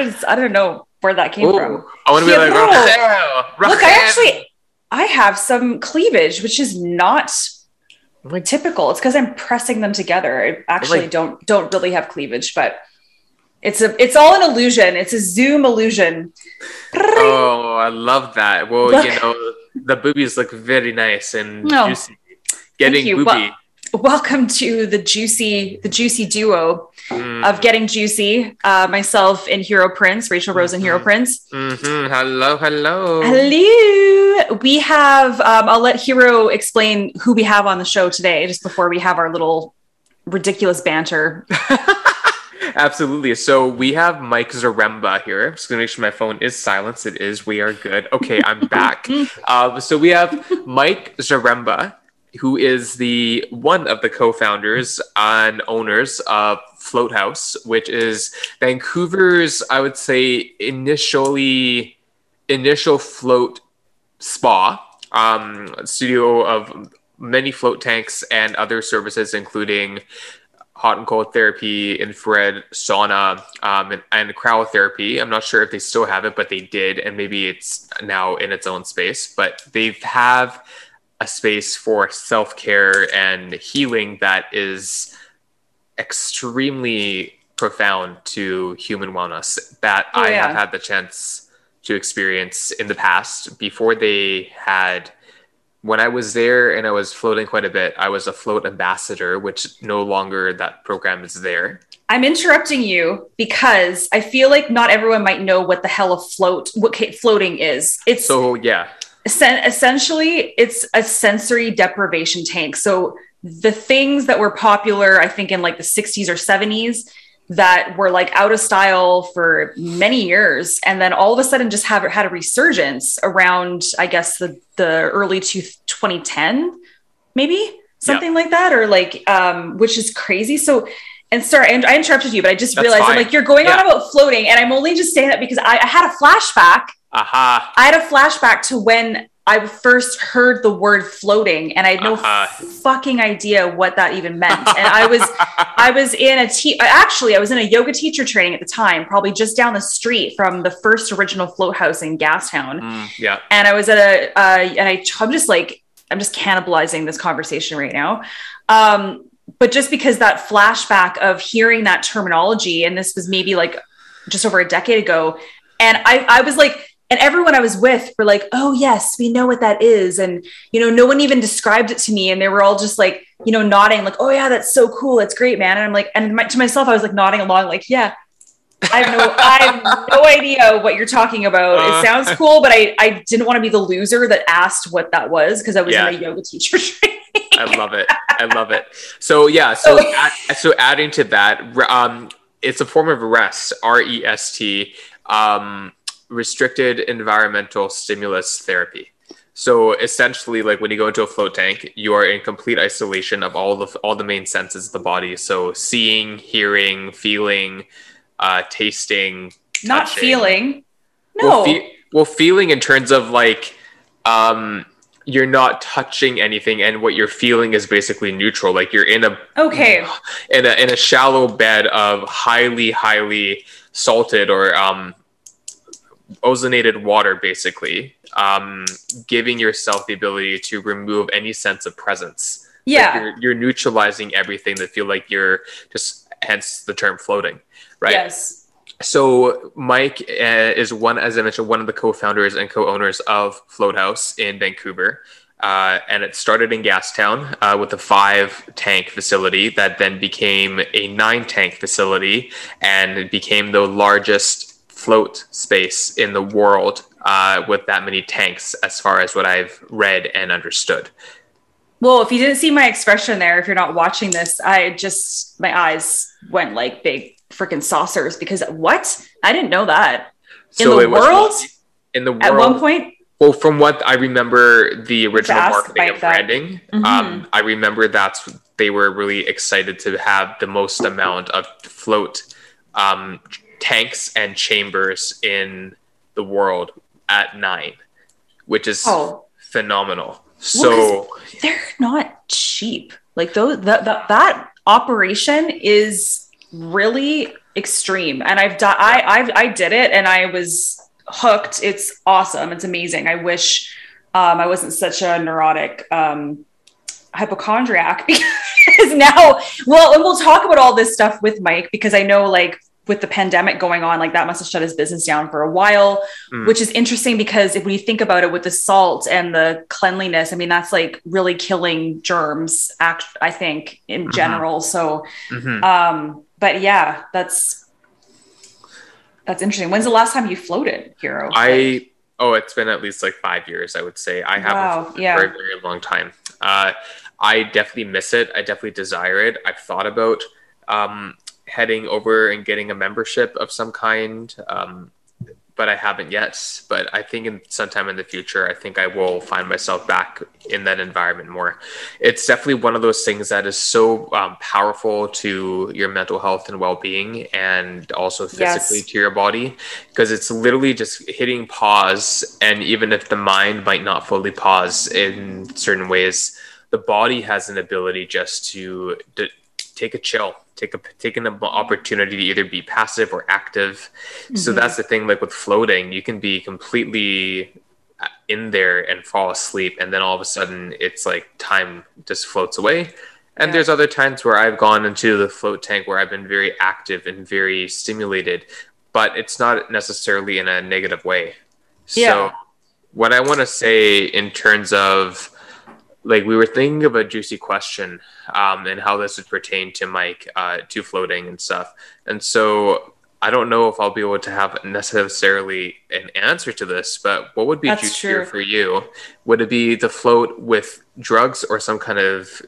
Where's I don't know where that came from. oh. I want to be like Hiro. Rachel. Look, I actually I have some cleavage, which is not Like- typical. It's because I'm pressing them together. I actually Like- don't don't really have cleavage, but it's a it's all an illusion. It's a Zoom illusion. Oh, I love that. Well, Look. you know, the boobies look very nice and No. juicy. Getting booby. Welcome to the juicy the juicy duo Mm, of getting juicy. Uh, myself and Hero Prince, Rachel Rose and Hero Mhm. Prince. mhm. Hello, hello. Hello. We have. Um, I'll let Hero explain who we have on the show today, just before we have our little ridiculous banter. Absolutely. So we have Mike Zaremba here. I'm just gonna make sure my phone is silenced. It is. We are good. Okay, I'm back. um, so we have Mike Zaremba, who is the one of the co-founders and owners of Float House, which is Vancouver's, I would say, initially initial float spa um, studio of many float tanks and other services, including hot and cold therapy, infrared sauna, um, and, and cryotherapy. I'm not sure if they still have it, but they did, and maybe it's now in its own space. But they have a space for self care and healing that is extremely profound to human wellness that Oh, I yeah. have had the chance to experience in the past before they had when I was there and I was floating quite a bit, I was a float ambassador, which no longer that program is there. I'm interrupting you because I feel like not everyone might know what the hell a float, what floating is. It's So yeah, essentially it's a sensory deprivation tank. So the things that were popular, I think in like the 60s or 70s, that were like out of style for many years, and then all of a sudden just have had a resurgence around, I guess the the early to 2010, maybe something like that, or like um, which is crazy. So. And sorry, I I interrupted you, but I just That's realized I'm like, you're going on about floating, and I'm only just saying that because I, I had a flashback aha, I had a flashback to when I first heard the word floating and I had no Uh-huh. fucking idea what that even meant. And I was I was in a te- actually I was in a yoga teacher training at the time, probably just down the street from the first original float house in Gastown. Mm, yeah, And I was at a uh, and I I'm just like I'm just cannibalizing this conversation right now. Um but just because that flashback of hearing that terminology and this was maybe like just over a decade ago and I I was like and everyone I was with were like, "Oh yes, we know what that is," and you know, no one even described it to me, and they were all just like, you know, nodding, like, "Oh yeah, that's so cool, that's great, man." And I'm like, and my, to myself, I was like nodding along, like, "Yeah, I have no, I have no idea what you're talking about. Uh. it sounds cool, but I, I didn't want to be the loser that asked what that was because I was Yeah. in a yoga teacher training. I love it. I love it. So yeah, so so adding to that, um, it's a form of rest, R E S T, um, restricted environmental stimulus therapy. So essentially, like when you go into a float tank, you are in complete isolation of all the all the main senses of the body. So seeing, hearing, feeling, uh, tasting, Not touching. feeling. No. Well, fe- well, feeling in terms of like, um, you're not touching anything, and what you're feeling is basically neutral. Like you're in a okay. in a in a shallow bed of highly highly salted or um, ozonated water, basically, um, giving yourself the ability to remove any sense of presence. Like, Yeah. you're, you're neutralizing everything that feel like you're just hence the term floating, right? Yes. So Mike uh, is one, as I mentioned, one of the co-founders and co-owners of Float House in Vancouver. Uh, and it started in Gastown uh, with a five tank facility that then became a nine tank facility and it became the largest float space in the world uh, with that many tanks, as far as what I've read and understood. Well, if you didn't see my expression there, if you're not watching this, I just my eyes went like big freaking saucers because what? I didn't know that. In the it was- world? in the world, At one point, Well, from what I remember, the original marketing and branding, Mhm. um, I remember that's they were really excited to have the most amount of float um, tanks and chambers in the world at nine, which is oh, phenomenal. Well, So they're not cheap. Like those that that, that operation is really extreme. And I've done, I, I've, I did it and I was hooked. It's awesome. It's amazing. I wish um, I wasn't such a neurotic um, hypochondriac because now, well, and we'll talk about all this stuff with Mike because I know like with the pandemic going on, like that must have shut his business down for a while, mm. which is interesting because if we think about it with the salt and the cleanliness, I mean, that's like really killing germs, act, I think, in mm-hmm. general. So, mm-hmm. um, but yeah, that's that's interesting. When's the last time you floated, Hero? I oh, it's been at least like five years, I would say. I haven't wow, yeah. for a very long time. Uh, I definitely miss it. I definitely desire it. I've thought about um, heading over and getting a membership of some kind. Um, but I haven't yet. But I think in sometime in the future, I think I will find myself back in that environment more. It's definitely one of those things that is so um, powerful to your mental health and well being, and also physically yes. to your body, because it's literally just hitting pause. And even if the mind might not fully pause in certain ways, the body has an ability just to, to take a chill take a taking an opportunity to either be passive or active mm-hmm. so that's the thing like with floating you can be completely uh, in there and fall asleep and then all of a sudden it's like time just floats away and yeah. there's other times where i've gone into the float tank where i've been very active and very stimulated but it's not necessarily in a negative way yeah. so what i want to say in terms of like we were thinking of a juicy question um, and how this would pertain to Mike uh, to floating and stuff. And so I don't know if I'll be able to have necessarily an answer to this, but what would be That's juicier true. for you? Would it be the float with drugs or some kind of,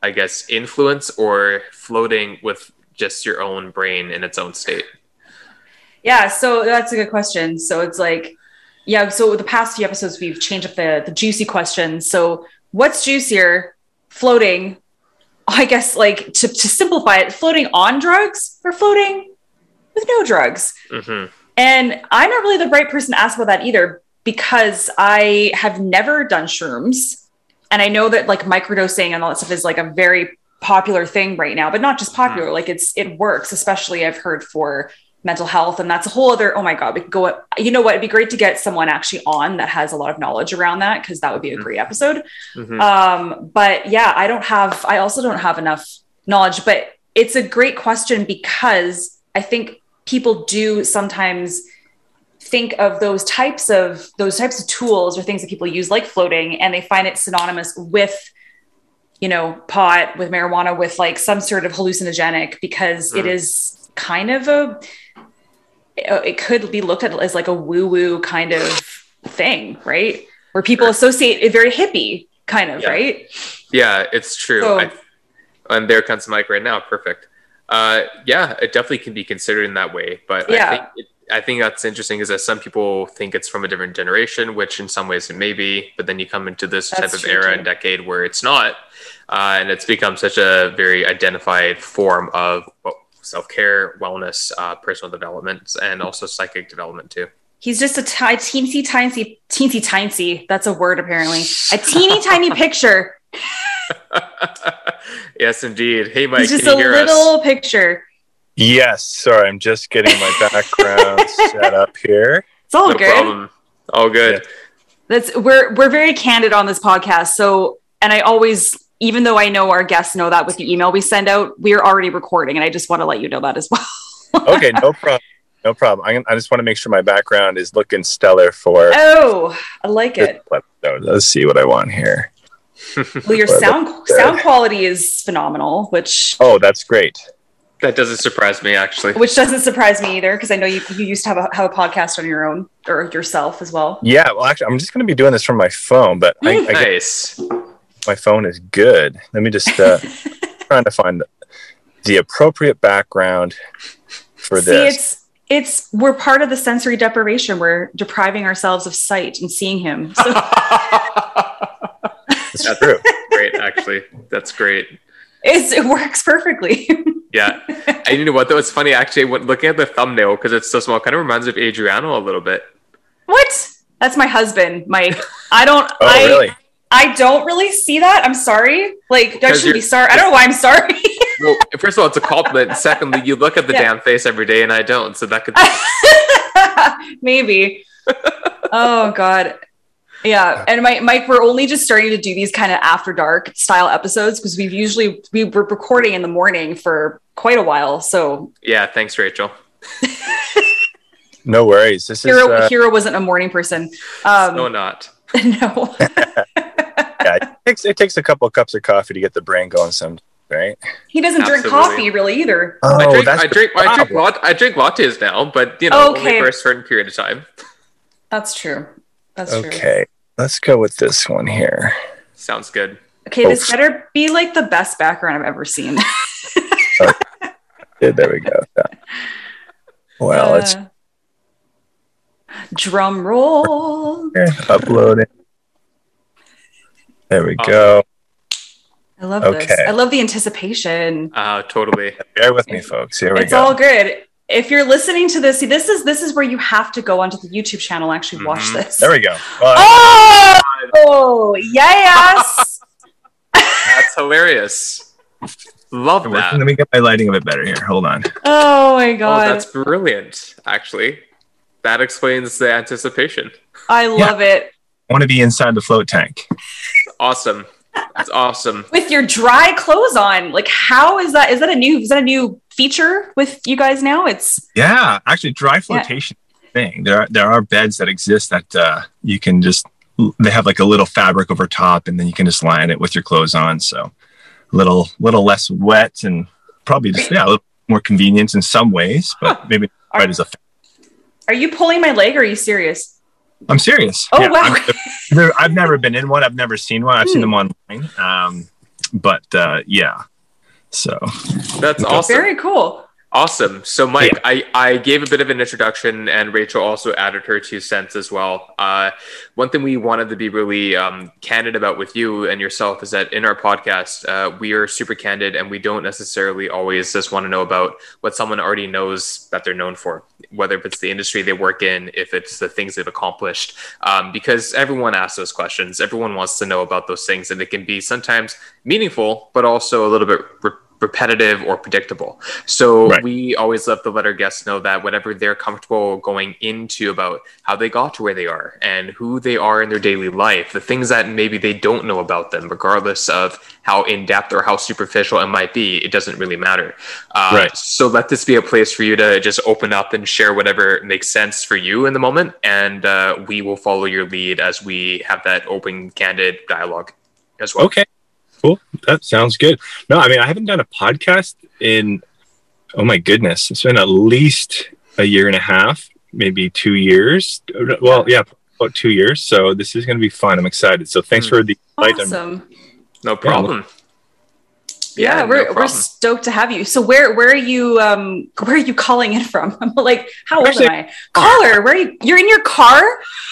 I guess, influence, or floating with just your own brain in its own state? Yeah, so that's a good question. So it's like, yeah, so the past few episodes we've changed up the the juicy questions. So what's juicier floating i guess like to, to simplify it floating on drugs or floating with no drugs mm-hmm. and i'm not really the right person to ask about that either because i have never done shrooms and i know that like microdosing and all that stuff is like a very popular thing right now but not just popular mm. like it's it works especially i've heard for mental health and that's a whole other oh my god we could go you know what it'd be great to get someone actually on that has a lot of knowledge around that because that would be a great mm-hmm. episode mm-hmm. um but yeah i don't have i also don't have enough knowledge but it's a great question because i think people do sometimes think of those types of those types of tools or things that people use like floating and they find it synonymous with you know pot with marijuana with like some sort of hallucinogenic because mm. it is kind of a it could be looked at as like a woo woo kind of thing, right? Where people associate it very hippie kind of, yeah. right? Yeah, it's true. So, I, and there comes Mike right now. Perfect. Uh, yeah, it definitely can be considered in that way. But yeah. I think it, I think that's interesting is that some people think it's from a different generation, which in some ways it may be, but then you come into this that's type of era too. and decade where it's not, uh, and it's become such a very identified form of self care, wellness, uh, personal development, and also psychic development too. He's just a t- teensy tiny, teensy tiny. That's a word apparently. A teeny tiny picture. yes, indeed. Hey, Mike. He's just a little us? picture. Yes. Sorry, I'm just getting my background set up here. It's all no good. Problem. All good. Yeah. That's we're we're very candid on this podcast. So, and I always even though I know our guests know that with the email we send out, we're already recording, and I just want to let you know that as well. okay, no problem. No problem. I, I, just want to make sure my background is looking stellar for. Oh, I like it. Let's see what I want here. well, your sound sound quality is phenomenal. Which oh, that's great. That doesn't surprise me, actually. Which doesn't surprise me either, because I know you, you used to have a, have a podcast on your own or yourself as well. Yeah, well, actually, I'm just going to be doing this from my phone, but. I, I nice. Get, my phone is good. Let me just uh, trying to find the appropriate background for See, this. It's it's we're part of the sensory deprivation. We're depriving ourselves of sight and seeing him. So. That's true. great, actually. That's great. It's, it works perfectly. yeah. And you know what? Though it's funny actually. When, looking at the thumbnail because it's so small, kind of reminds me of Adriano a little bit. What? That's my husband, Mike. I don't. oh, I, really? I don't really see that. I'm sorry. Like, I Because should be sorry. I don't know why I'm sorry. Well, first of all, it's a compliment. Secondly, you look at the Yeah. damn face every day, and I don't. So that could. Maybe. oh God. Yeah. And Mike, Mike, we're only just starting to do these kind of after dark style episodes because we've usually we were recording in the morning for quite a while. So yeah. Thanks, Rachel. No worries. This is Hero uh, Hero wasn't a morning person. Um, no, not. no. Yeah, it takes it takes a couple of cups of coffee to get the brain going. Some right. he doesn't drink coffee really either. Oh, I drink. that's I drink. I drink. problem. Lat- I drink lattes now, but you know, only Okay. for a certain period of time. That's true. That's true. Okay, let's go with this one here. Sounds good. Okay, this better be like the best background I've ever seen. Yeah, there we go. Yeah. Well, let's Uh, drum roll. upload it. There we Oh. go. I love this. I love the anticipation. Uh, totally. Bear with me, folks. Here we It's go. all good. If you're listening to this, see, this is this is where you have to go onto the YouTube channel and actually watch Mhm. this. there we go. Well, Oh, oh yes. That's hilarious. Love we're that. working. Let me get my lighting a bit better here. Hold on. oh my god. Oh, god. that's brilliant. Actually, that explains the anticipation. I love it. I want to be inside the float tank. Awesome. That's awesome. With your dry clothes on. Like how is that? Is that a new is that a new feature with you guys now? It's Yeah, actually, dry flotation thing. There are there are beds that exist that uh, you can just they have like a little fabric over top, and then you can just line it with your clothes on. So a little little less wet and probably just yeah a little more convenience in some ways, but maybe not quite as effective. are you pulling my leg or are you serious? I'm serious. Oh, wow. I'm- there- I've never been in one. I've never seen one. I've seen Hmm. them online. Um, but uh, yeah, so That's awesome. Very cool. Awesome. So, Mike, I, I gave a bit of an introduction, and Rachel also added her two cents as well. Uh, one thing we wanted to be really um, candid about with you and yourself is that in our podcast, uh, we are super candid, and we don't necessarily always just want to know about what someone already knows that they're known for, whether if it's the industry they work in, if it's the things they've accomplished, um, because everyone asks those questions. Everyone wants to know about those things, and it can be sometimes meaningful, but also a little bit. Re- repetitive or predictable. So Right. we always let the let our guests know that whatever they're comfortable going into about how they got to where they are and who they are in their daily life, the things that maybe they don't know about them, regardless of how in depth or how superficial it might be, it doesn't really matter. Uh, Right. So let this be a place for you to just open up and share whatever makes sense for you in the moment, and uh, we will follow your lead as we have that open, candid dialogue as well. okay, cool. That sounds good. No, I mean I haven't done a podcast in oh my goodness, it's been at least a year and a half, maybe two years. Well, yeah, about two years. So this is going to be fun. I'm excited. So thanks Hmm. for the invite. I'm- Awesome. No problem. Yeah, no we're we're stoked to have you. So where where are you um where are you calling in from? I'm like, how old Actually- am I? Caller, where are you? You're in your car?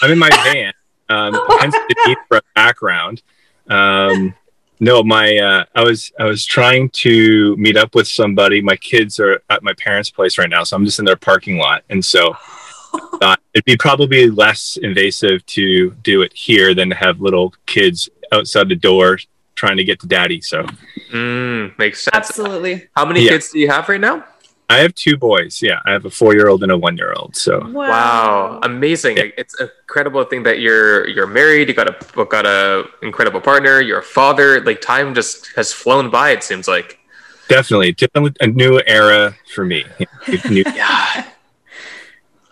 I'm in my van. Um, hence the need for a background. Um, no, my uh, I was I was trying to meet up with somebody. My kids are at my parents' place right now, so I'm just in their parking lot, and so uh, it'd be probably less invasive to do it here than to have little kids outside the door trying to get to daddy. So Mm, makes sense. Absolutely. How many Yeah. kids do you have right now? I have two boys. Yeah, I have a four year old and a one year old. So Wow, amazing! Yeah. It's a incredible thing that you're you're married. You got a got a incredible partner. You're a father. Like time just has flown by. It seems like. definitely, definitely a new era for me. New- Yeah.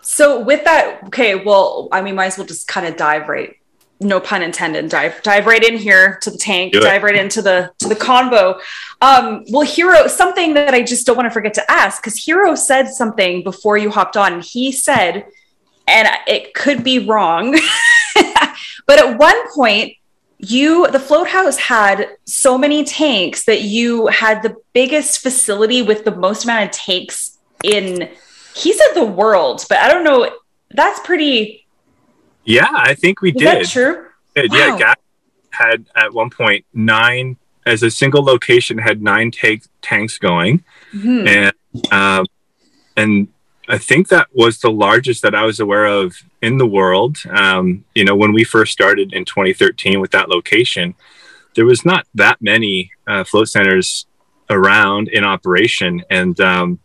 So with that, okay, well, I mean, might as well just kind of dive right, no pun intended, dive dive right in here to the tank, Do it. dive right into the to the convo. Um, well, Hero, something that I just don't want to forget to ask because Hero said something before you hopped on. and He said, and it could be wrong, but at one point. You, the float house had so many tanks that you had the biggest facility with the most amount of tanks in he said the world, but I don't know. That's pretty. Yeah, I think we Is did. that true? did. Wow. Yeah, Gap had at one point nine as a single location had nine tank, tanks going, Mhm. and um, and I think that was the largest that I was aware of in the world. Um, you know, when we first started in 2013 with that location, there was not that many uh, float centers around in operation, and um,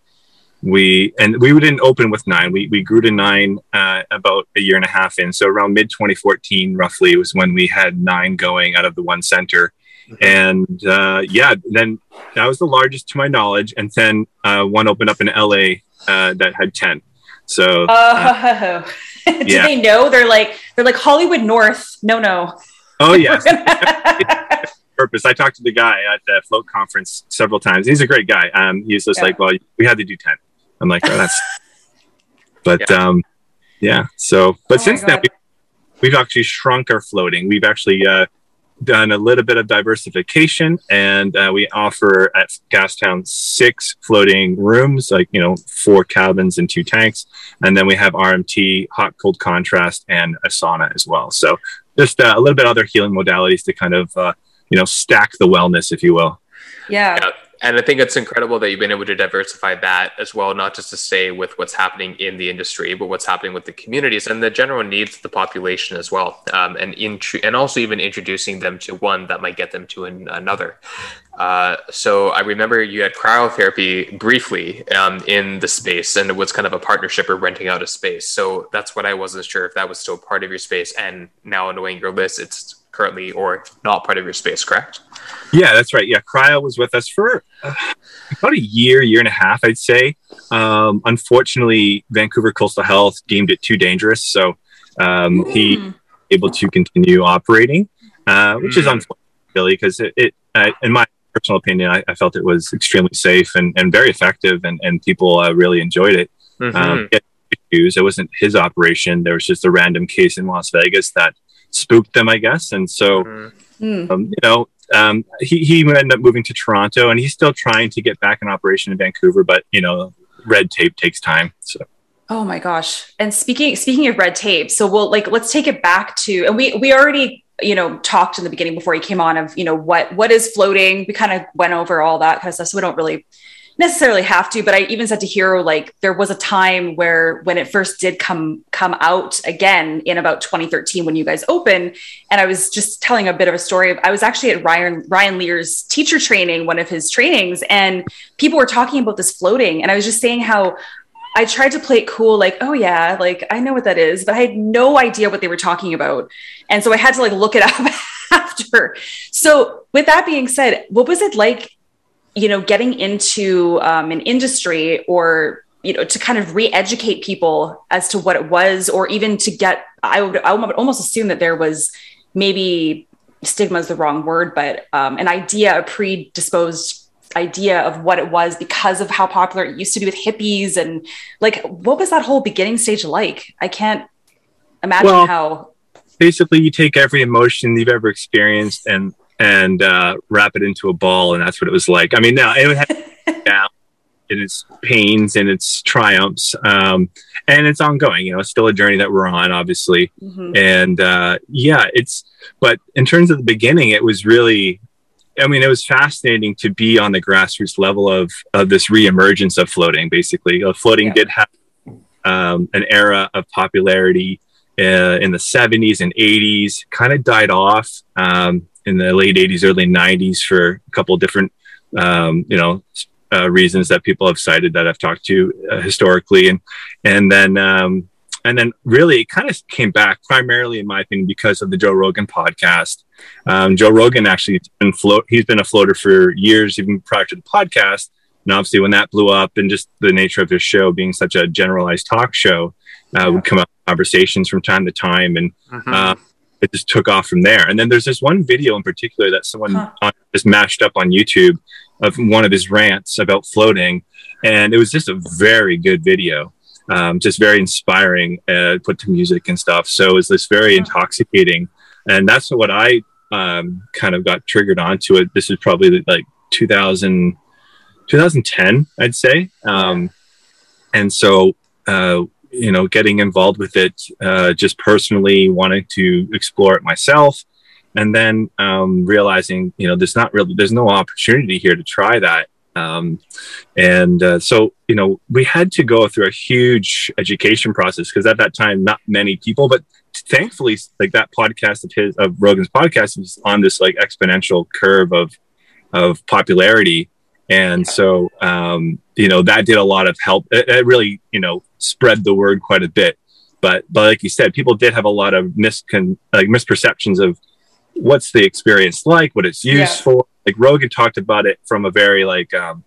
we and we didn't open with nine. We we grew to nine uh, about a year and a half in. So around mid 2014, roughly, was when we had nine going out of the one center. Mm-hmm. And uh, yeah, then that was the largest to my knowledge. And then uh, one opened up in LA uh, that had 10. So, oh, do yeah. they know? They're like, they're like Hollywood North. No, no. Oh, yes. purpose. I talked to the guy at the float conference several times. He's a great guy. Um, he's just yeah. like, well, we had to do 10. I'm like, oh, that's, but, yeah. um, yeah. So, but oh since then, we've actually shrunk our floating. We've actually, uh, done a little bit of diversification and uh, we offer at gastown six floating rooms like you know four cabins and two tanks and then we have rmt hot cold contrast and a sauna as well so just uh, a little bit other healing modalities to kind of uh, you know stack the wellness if you will yeah. yeah and I think it's incredible that you've been able to diversify that as well, not just to stay with what's happening in the industry, but what's happening with the communities and the general needs of the population as well, um, and and also even introducing them to one that might get them to an- another. Uh, so I remember you had cryotherapy briefly um, in the space, and it was kind of a partnership or renting out a space. So that's what I wasn't sure if that was still part of your space. And now knowing your list, it's currently or not part of your space, correct? Yeah, that's right. Yeah, Cryo was with us for uh, about a year, year and a half, I'd say. Um, unfortunately, Vancouver Coastal Health deemed it too dangerous, so um, mm. he able to continue operating, uh, which mm. is unfortunate, really, because it, it uh, in my personal opinion, I, I, felt it was extremely safe and, and very effective, and, and people uh, really enjoyed it. Mm-hmm. Um, it. It wasn't his operation. There was just a random case in Las Vegas that spooked them, I guess. And so, mm-hmm. um, you know, um, he, he ended up moving to Toronto and he's still trying to get back in operation in Vancouver, but, you know, red tape takes time. So. Oh my gosh. And speaking speaking of red tape, so we'll like let's take it back to and we we already you know talked in the beginning before he came on of you know what what is floating we kind of went over all that kind of stuff so we don't really necessarily have to, but I even said to Hero, like there was a time where when it first did come come out again in about 2013 when you guys opened, and I was just telling a bit of a story. I was actually at Ryan Ryan Leier's teacher training, one of his trainings, and people were talking about this floating, and I was just saying how I tried to play it cool, like, oh yeah, like I know what that is, but I had no idea what they were talking about. And so I had to like look it up after. So with that being said, what was it like you know, getting into um, an industry or you know to kind of re-educate people as to what it was, or even to get, I would, I would almost assume that there was maybe stigma is the wrong word, but um, an idea, a predisposed idea of what it was because of how popular it used to be with hippies and like what was that whole beginning stage like? I can't imagine well, how basically you take every emotion you've ever experienced and and uh, wrap it into a ball, and that's what it was like. I mean, now it had down in its pains and its triumphs, um, and it's ongoing. You know, it's still a journey that we're on, obviously, mm-hmm. and uh, yeah, it's. But in terms of the beginning, it was really. I mean, it was fascinating to be on the grassroots level of of this reemergence of floating. Basically, uh, floating yeah. did have um, an era of popularity uh, in the 70s and 80s, kind of died off. Um, in the late 80s, early 90s for a couple different, um, you know, uh, reasons that people have cited that I've talked to uh, historically. And, and then, um, and then really it kind of came back primarily in my opinion because of the Joe Rogan podcast. Um, Joe Rogan actually been float. He's been a floater for years, even prior to the podcast. And obviously, when that blew up, and just the nature of his show being such a generalized talk show, uh, yeah. would come up conversations from time to time, and mm-hmm. It just took off from there. And then there's this one video in particular that someone huh. just mashed up on YouTube of one of his rants about floating, and it was just a very good video, um, just very inspiring, uh, put to music and stuff. So it was this very intoxicating, and that's what I um, kind of got triggered onto it. This is probably like 2000, 2010, I'd say. Um, and so uh, you know, getting involved with it uh, just personally, wanting to explore it myself, and then um, realizing, you know, there's not really there's no opportunity here to try that Um, and uh, so, you know, we had to go through a huge education process because at that time, not many people, but thankfully, like that podcast of his, of Rogan's podcast was on this like exponential curve of, of popularity. And so, um, you know, that did a lot of help. It, it really, you know, spread the word quite a bit. But, but like you said, people did have a lot of miscon, like misperceptions of what's the experience like, what it's used yeah. for. Like Rogan talked about it from a very like, um,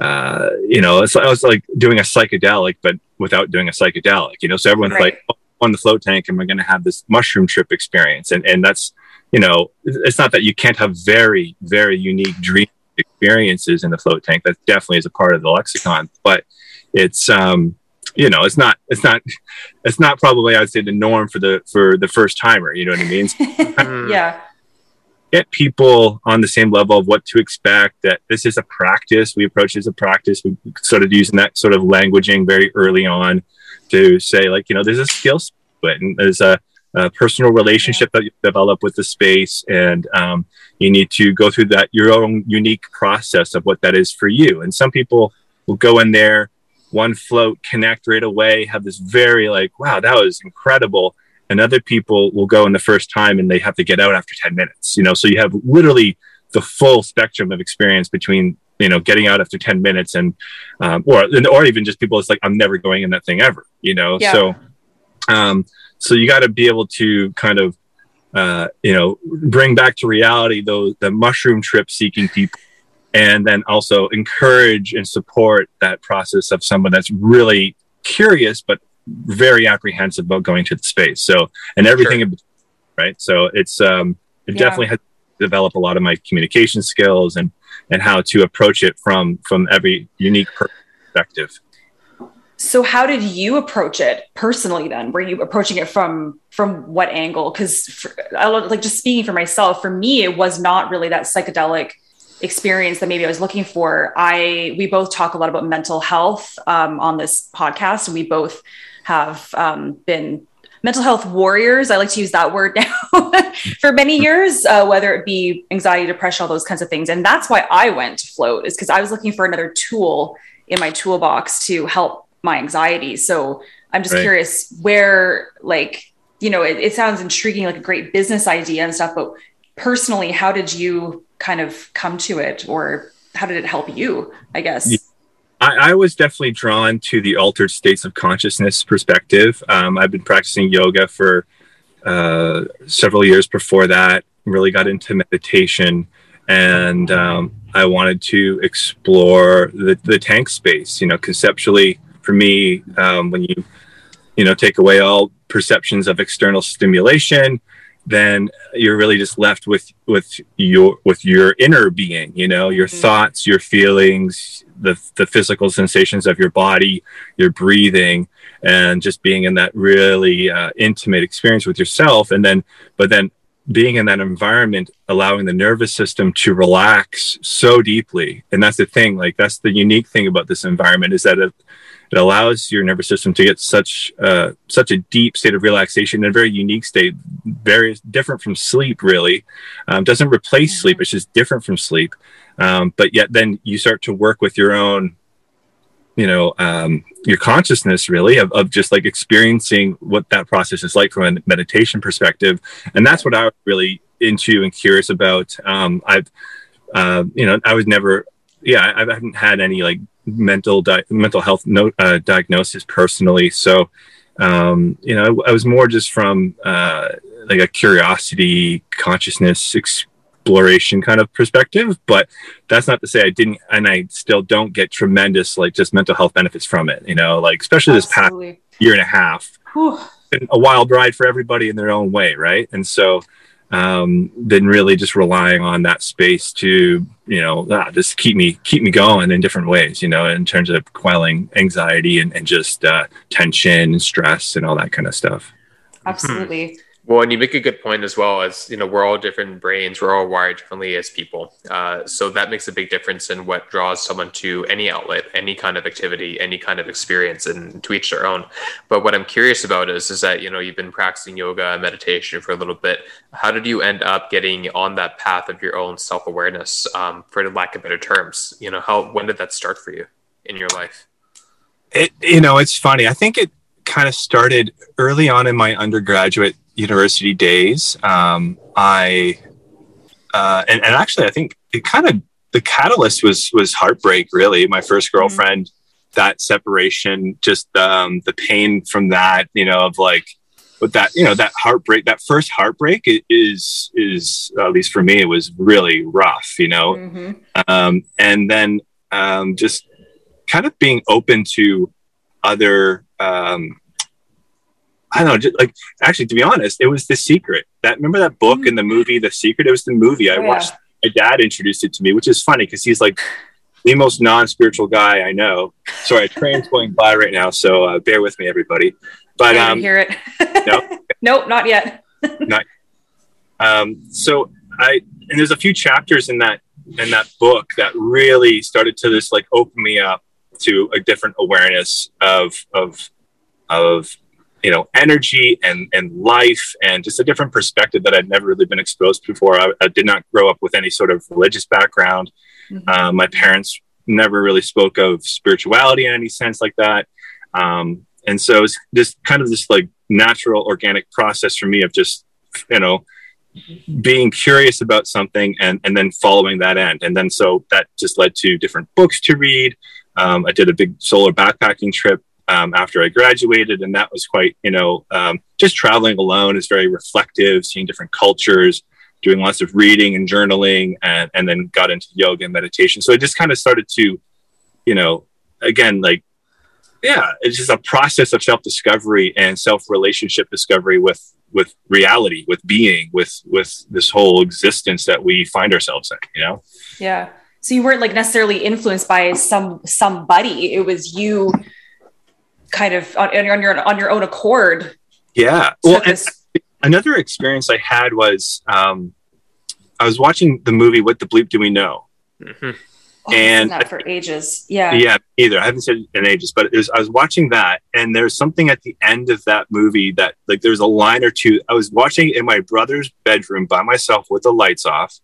uh, you know, it's, I was like doing a psychedelic, but without doing a psychedelic, you know, so everyone's right. like oh, on the float tank and we're going to have this mushroom trip experience. And, and that's, you know, it's not that you can't have very, very unique dream experiences in the float tank. That definitely is a part of the lexicon, but it's, um, you know, it's not, it's not, it's not probably, I'd say the norm for the, for the first timer, you know what I mean? yeah. Get people on the same level of what to expect that this is a practice. We approach it as a practice. We started using that sort of languaging very early on to say like, you know, there's a skill split and there's a, a personal relationship yeah. that you develop with the space and um, you need to go through that your own unique process of what that is for you and some people will go in there one float connect right away have this very like wow that was incredible. And other people will go in the first time and they have to get out after 10 minutes you know? So you have literally the full spectrum of experience between you know getting out after 10 minutes and um, or or even just people it's like i'm never going in that thing ever you know? Yeah. so um so you got to be able to kind of uh you know bring back to reality those the mushroom trip seeking people and then also encourage and support that process of someone that's really curious but very apprehensive about going to the space. So and everything sure. right? So it's um it yeah. definitely has develop a lot of my communication skills and and how to approach it from from every unique perspective. So how did you approach it personally then? Were you approaching it from from what angle? Because I like just speaking for myself for me it was not really that psychedelic experience that maybe I was looking for. I we both talk a lot about mental health um, on this podcast, and we both have um, been mental health warriors. I like to use that word now for many years, uh, whether it be anxiety, depression, all those kinds of things. And that's why I went to float is because I was looking for another tool in my toolbox to help my anxiety. So I'm just right. curious where, like, you know, it, it sounds intriguing, like a great business idea and stuff, but personally, how did you kind of come to it or how did it help you, I guess? Yeah. I, I, was definitely drawn to the altered states of consciousness perspective. Um, I've been practicing yoga for uh, several years before that, really got into meditation, and um, I wanted to explore the, the tank space. You know, conceptually, for me, um, when you you know take away all perceptions of external stimulation then you're really just left with with your with your inner being you know your mm-hmm. thoughts your feelings the the physical sensations of your body your breathing and just being in that really uh, intimate experience with yourself and then but then being in that environment allowing the nervous system to relax so deeply and that's the thing like that's the unique thing about this environment is that it, it allows your nervous system to get such uh, such a deep state of relaxation, a very unique state, very different from sleep. Really, um, doesn't replace sleep; it's just different from sleep. Um, but yet, then you start to work with your own, you know, um, your consciousness really of, of just like experiencing what that process is like from a meditation perspective, and that's what I was really into and curious about. Um, I've, uh, you know, I was never yeah, I haven't had any like mental di- mental health no- uh, diagnosis personally. So, um, you know, I, I, was more just from uh, like a curiosity, consciousness exploration kind of perspective. But that's not to say I didn't, and I still don't get tremendous like just mental health benefits from it. You know, like especially Absolutely. this past year and a half, a wild ride for everybody in their own way, right? And so um, than really just relying on that space to you know ah, just keep me keep me going in different ways you know in terms of quelling anxiety and, and just uh, tension and stress and all that kind of stuff. Absolutely Well, and you make a good point as well as you know we're all different brains, we're all wired differently as people, uh, so that makes a big difference in what draws someone to any outlet, any kind of activity, any kind of experience, and to each their own. But what I'm curious about is is that you know you've been practicing yoga and meditation for a little bit. How did you end up getting on that path of your own self awareness, um, for lack of better terms? You know, how when did that start for you in your life? It you know it's funny. I think it kind of started early on in my undergraduate university days. Um, I uh, and, and actually, I think it kind of the catalyst was was heartbreak. Really, my first mm-hmm. girlfriend, mm-hmm. that separation, just um, the pain from that. You know, of like, but that you know that heartbreak, that first heartbreak is is at least for me, it was really rough. You know, mm-hmm. um, and then um, just kind of being open to other um, I don't know, just like actually, to be honest, it was The Secret. That remember that book mm-hmm. and the movie The Secret? It was the movie I oh, watched. Yeah. My dad introduced it to me, which is funny because he's like the most non-spiritual guy I know. Sorry, a train's going by right now, so uh, bear with me, everybody. But um, hear it? no, nope, not yet. not. Um, so I and there's a few chapters in that in that book that really started to just like open me up to a different awareness of of of you know energy and and life and just a different perspective that I'd never really been exposed to before. I, I did not grow up with any sort of religious background. Mm-hmm. Uh, my parents never really spoke of spirituality in any sense like that. Um, and so it's just kind of this like natural organic process for me of just you know being curious about something and and then following that end and then so that just led to different books to read um, i did a big solar backpacking trip um, after I graduated, and that was quite, you know, um, just traveling alone is very reflective, seeing different cultures, doing lots of reading and journaling, and, and then got into yoga and meditation. So I just kind of started to, you know, again, like, yeah, it's just a process of self discovery and self relationship discovery with with reality, with being, with with this whole existence that we find ourselves in. You know? Yeah. So you weren't like necessarily influenced by some somebody. It was you kind of on, on your on your own accord. Yeah. Well, another experience I had was um, I was watching the movie "What the Bleep Do We Know," mm-hmm. oh, and that for ages. Yeah. Yeah. Either I haven't said it in ages, but was, I was watching that, and there's something at the end of that movie that like there's a line or two. I was watching in my brother's bedroom by myself with the lights off,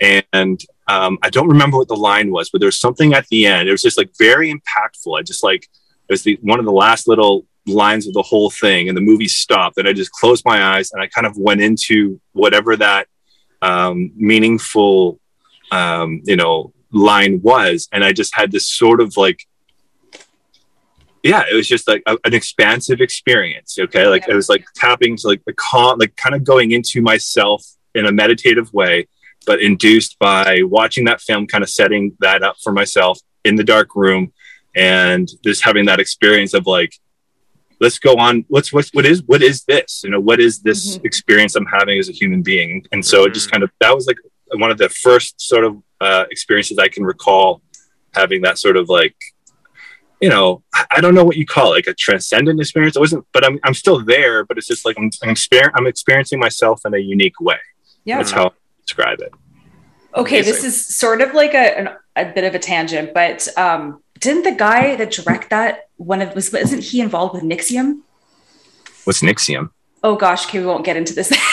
and um, I don't remember what the line was, but there's something at the end. It was just like very impactful. I just like it was the one of the last little lines of the whole thing, and the movie stopped. And I just closed my eyes and I kind of went into whatever that um, meaningful, um, you know, line was, and I just had this sort of like yeah, it was just like a, an expansive experience. Okay. Like it was like tapping to like the calm, like kind of going into myself in a meditative way, but induced by watching that film, kind of setting that up for myself in the dark room and just having that experience of like let's go on what's what, what is what is this you know what is this mm-hmm. experience i'm having as a human being and so mm-hmm. it just mm-hmm. kind of that was like one of the first sort of uh, experiences i can recall having that sort of like you know i don't know what you call it like a transcendent experience it wasn't but i'm, I'm still there but it's just like i'm I'm, exper- I'm experiencing myself in a unique way yeah that's how i describe it okay Amazing. this is sort of like a, an, a bit of a tangent but um didn't the guy that direct that one of was isn't he involved with NXIVM? What's NXIVM? Oh gosh, okay, we won't get into this.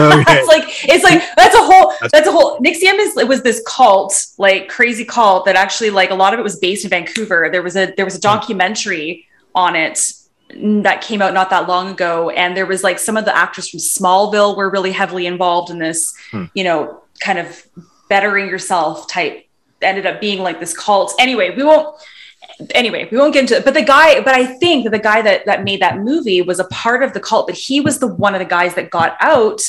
Okay. it's like it's like that's a whole that's a whole NXIVM is it was this cult, like crazy cult that actually like a lot of it was based in Vancouver. There was a there was a hmm. documentary on it that came out not that long ago and there was like some of the actors from Smallville were really heavily involved in this, hmm. you know, kind of bettering yourself type ended up being like this cult. Anyway, we won't anyway, we won't get into it. But the guy, but I think that the guy that that made that movie was a part of the cult, but he was the one of the guys that got out,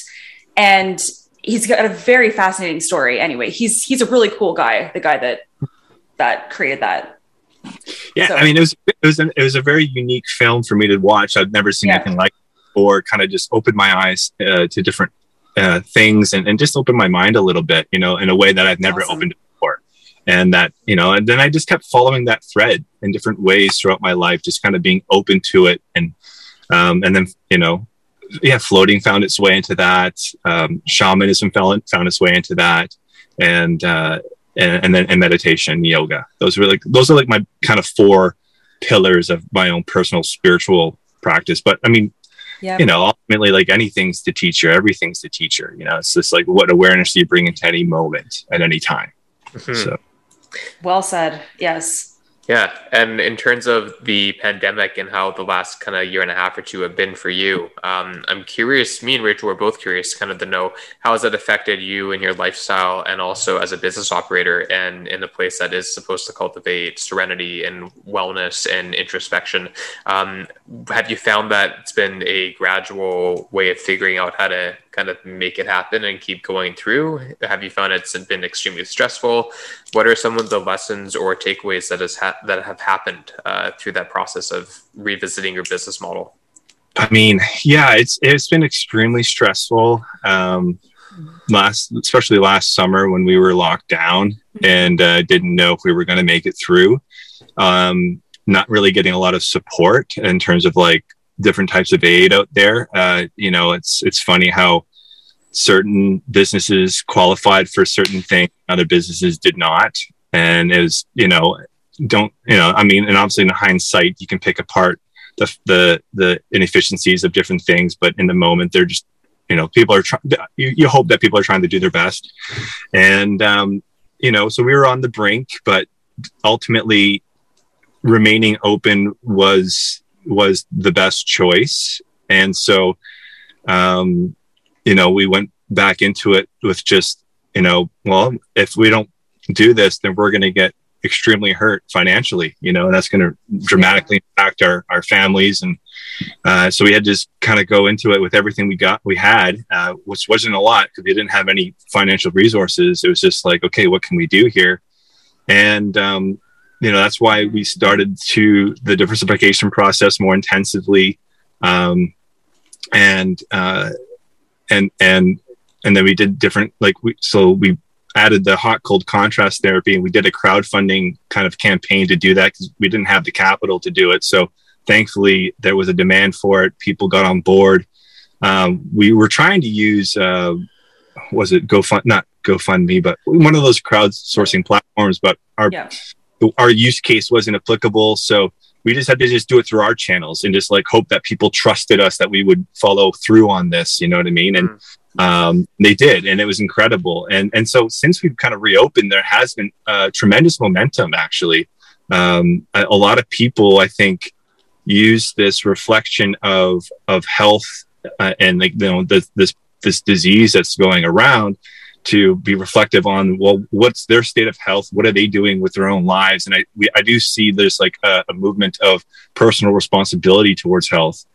and he's got a very fascinating story. Anyway, he's he's a really cool guy. The guy that that created that. Yeah, so. I mean, it was it was an, it was a very unique film for me to watch. I've never seen yeah. anything like, or kind of just opened my eyes uh, to different uh, things and, and just opened my mind a little bit, you know, in a way that I've never awesome. opened and that you know and then i just kept following that thread in different ways throughout my life just kind of being open to it and um, and then you know yeah, floating found its way into that. Um, shamanism found, found its way into that, and uh, and, and then and meditation, yoga. Those were like those are like my kind of four pillars of my own personal spiritual practice. But I mean, yeah. you know, ultimately, like anything's the teacher, everything's the teacher. You know, it's just like what awareness do you bring into any moment at any time. Mm-hmm. So, well said. Yes. Yeah. And in terms of the pandemic and how the last kind of year and a half or two have been for you, um, I'm curious, me and Rachel were both curious kind of to know how has that affected you and your lifestyle and also as a business operator and in a place that is supposed to cultivate serenity and wellness and introspection. Um, have you found that it's been a gradual way of figuring out how to kind of make it happen and keep going through? Have you found it's been extremely stressful? What are some of the lessons or takeaways that has ha- that have happened uh, through that process of revisiting your business model? I mean, yeah, it's it's been extremely stressful. Um, last, especially last summer when we were locked down and uh, didn't know if we were going to make it through. Um, not really getting a lot of support in terms of like different types of aid out there. Uh, you know, it's it's funny how certain businesses qualified for certain things, other businesses did not, and was you know don't you know I mean, and obviously in hindsight you can pick apart the the the inefficiencies of different things, but in the moment they're just you know people are trying. You, you hope that people are trying to do their best, and um, you know so we were on the brink, but ultimately remaining open was was the best choice. And so, um, you know, we went back into it with just, you know, well, if we don't do this, then we're going to get extremely hurt financially, you know, and that's going to dramatically impact our, our families. And uh, so we had to just kind of go into it with everything we got, we had, uh, which wasn't a lot because we didn't have any financial resources. It was just like, okay, what can we do here? And um, you know that's why we started to the diversification process more intensively um, and uh, and and and then we did different like we so we added the hot cold contrast therapy and we did a crowdfunding kind of campaign to do that because we didn't have the capital to do it. So thankfully there was a demand for it. People got on board. Um, we were trying to use uh, was it GoFund not GoFundMe, but one of those crowdsourcing platforms. But our yeah our use case wasn't applicable. So we just had to just do it through our channels and just like hope that people trusted us that we would follow through on this. You know what I mean? And mm. um, they did, and it was incredible. And and so since we've kind of reopened, there has been uh, tremendous momentum. Actually, um, a, a, lot of people, I think, use this reflection of of health uh, and like you know this this this disease that's going around to be reflective on well what's their state of health? What are they doing with their own lives? And i we, i do see there's like a, a, movement of personal responsibility towards health.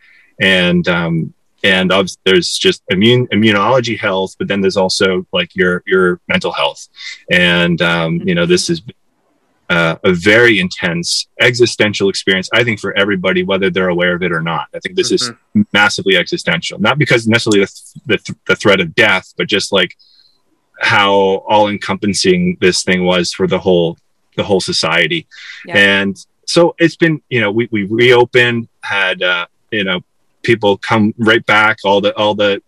And um and there's just immune immunology health but then there's also like your your mental health. And um you know this is uh, a very intense existential experience i think for everybody whether they're aware of it or not. I think this mm-hmm. is massively existential. Not because necessarily the, the, the threat of death but just like how all encompassing this thing was for the whole the whole society. Yeah. and so it's been you know we, we reopened had uh you know people come right back. All the all the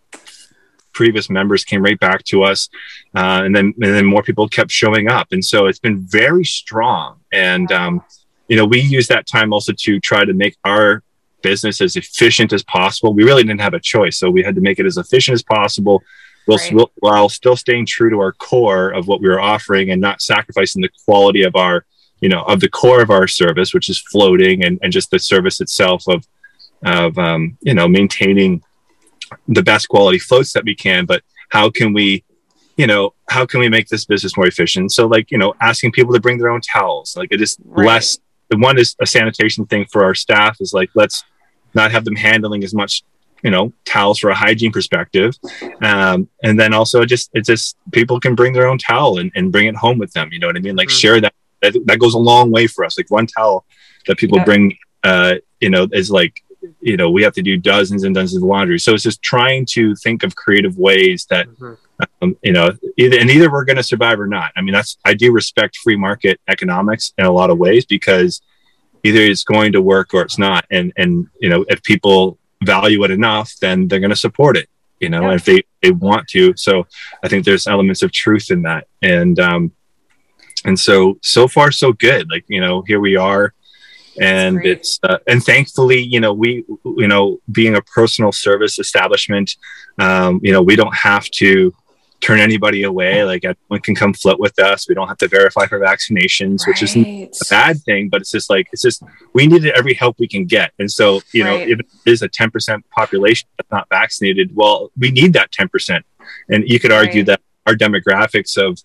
previous members came right back to us uh, and then and then more people kept showing up. And so it's been very strong. And um, you know we use that time also to try to make our business as efficient as possible. We really didn't have a choice so we had to make it as efficient as possible while, right. while still staying true to our core of what we were offering and not sacrificing the quality of our you know of the core of our service which is floating and, and just the service itself of of um, you know maintaining the best quality floats that we can but how can we you know how can we make this business more efficient so like you know asking people to bring their own towels like it is right. less the one is a sanitation thing for our staff is like let's not have them handling as much you know towels for a hygiene perspective um, and then also just it's just people can bring their own towel and, and bring it home with them you know what i mean like mm-hmm. share that, that, that goes a long way for us like one towel that people yeah. bring uh, you know is like you know we have to do dozens and dozens of laundry so it's just trying to think of creative ways that mm-hmm. um, you know either and either we're going to survive or not i mean that's i do respect free market economics in a lot of ways because either it's going to work or it's not and and you know if people value it enough, then they're going to support it. You know, Yeah. if they they want to. So I think there's elements of truth in that, and um, and so so far so good. Like you know, here we are, and it's uh, and thankfully, you know, we you know, being a personal service establishment, um, you know, we don't have to turn anybody away. Like everyone can come float with us. We don't have to verify for vaccinations, which isn't a bad thing, but it's just like it's just we needed every help we can get. And so, you know, Right. if it is a 10% population that's not vaccinated, well, we need that 10%. And you could argue Right. that our demographics of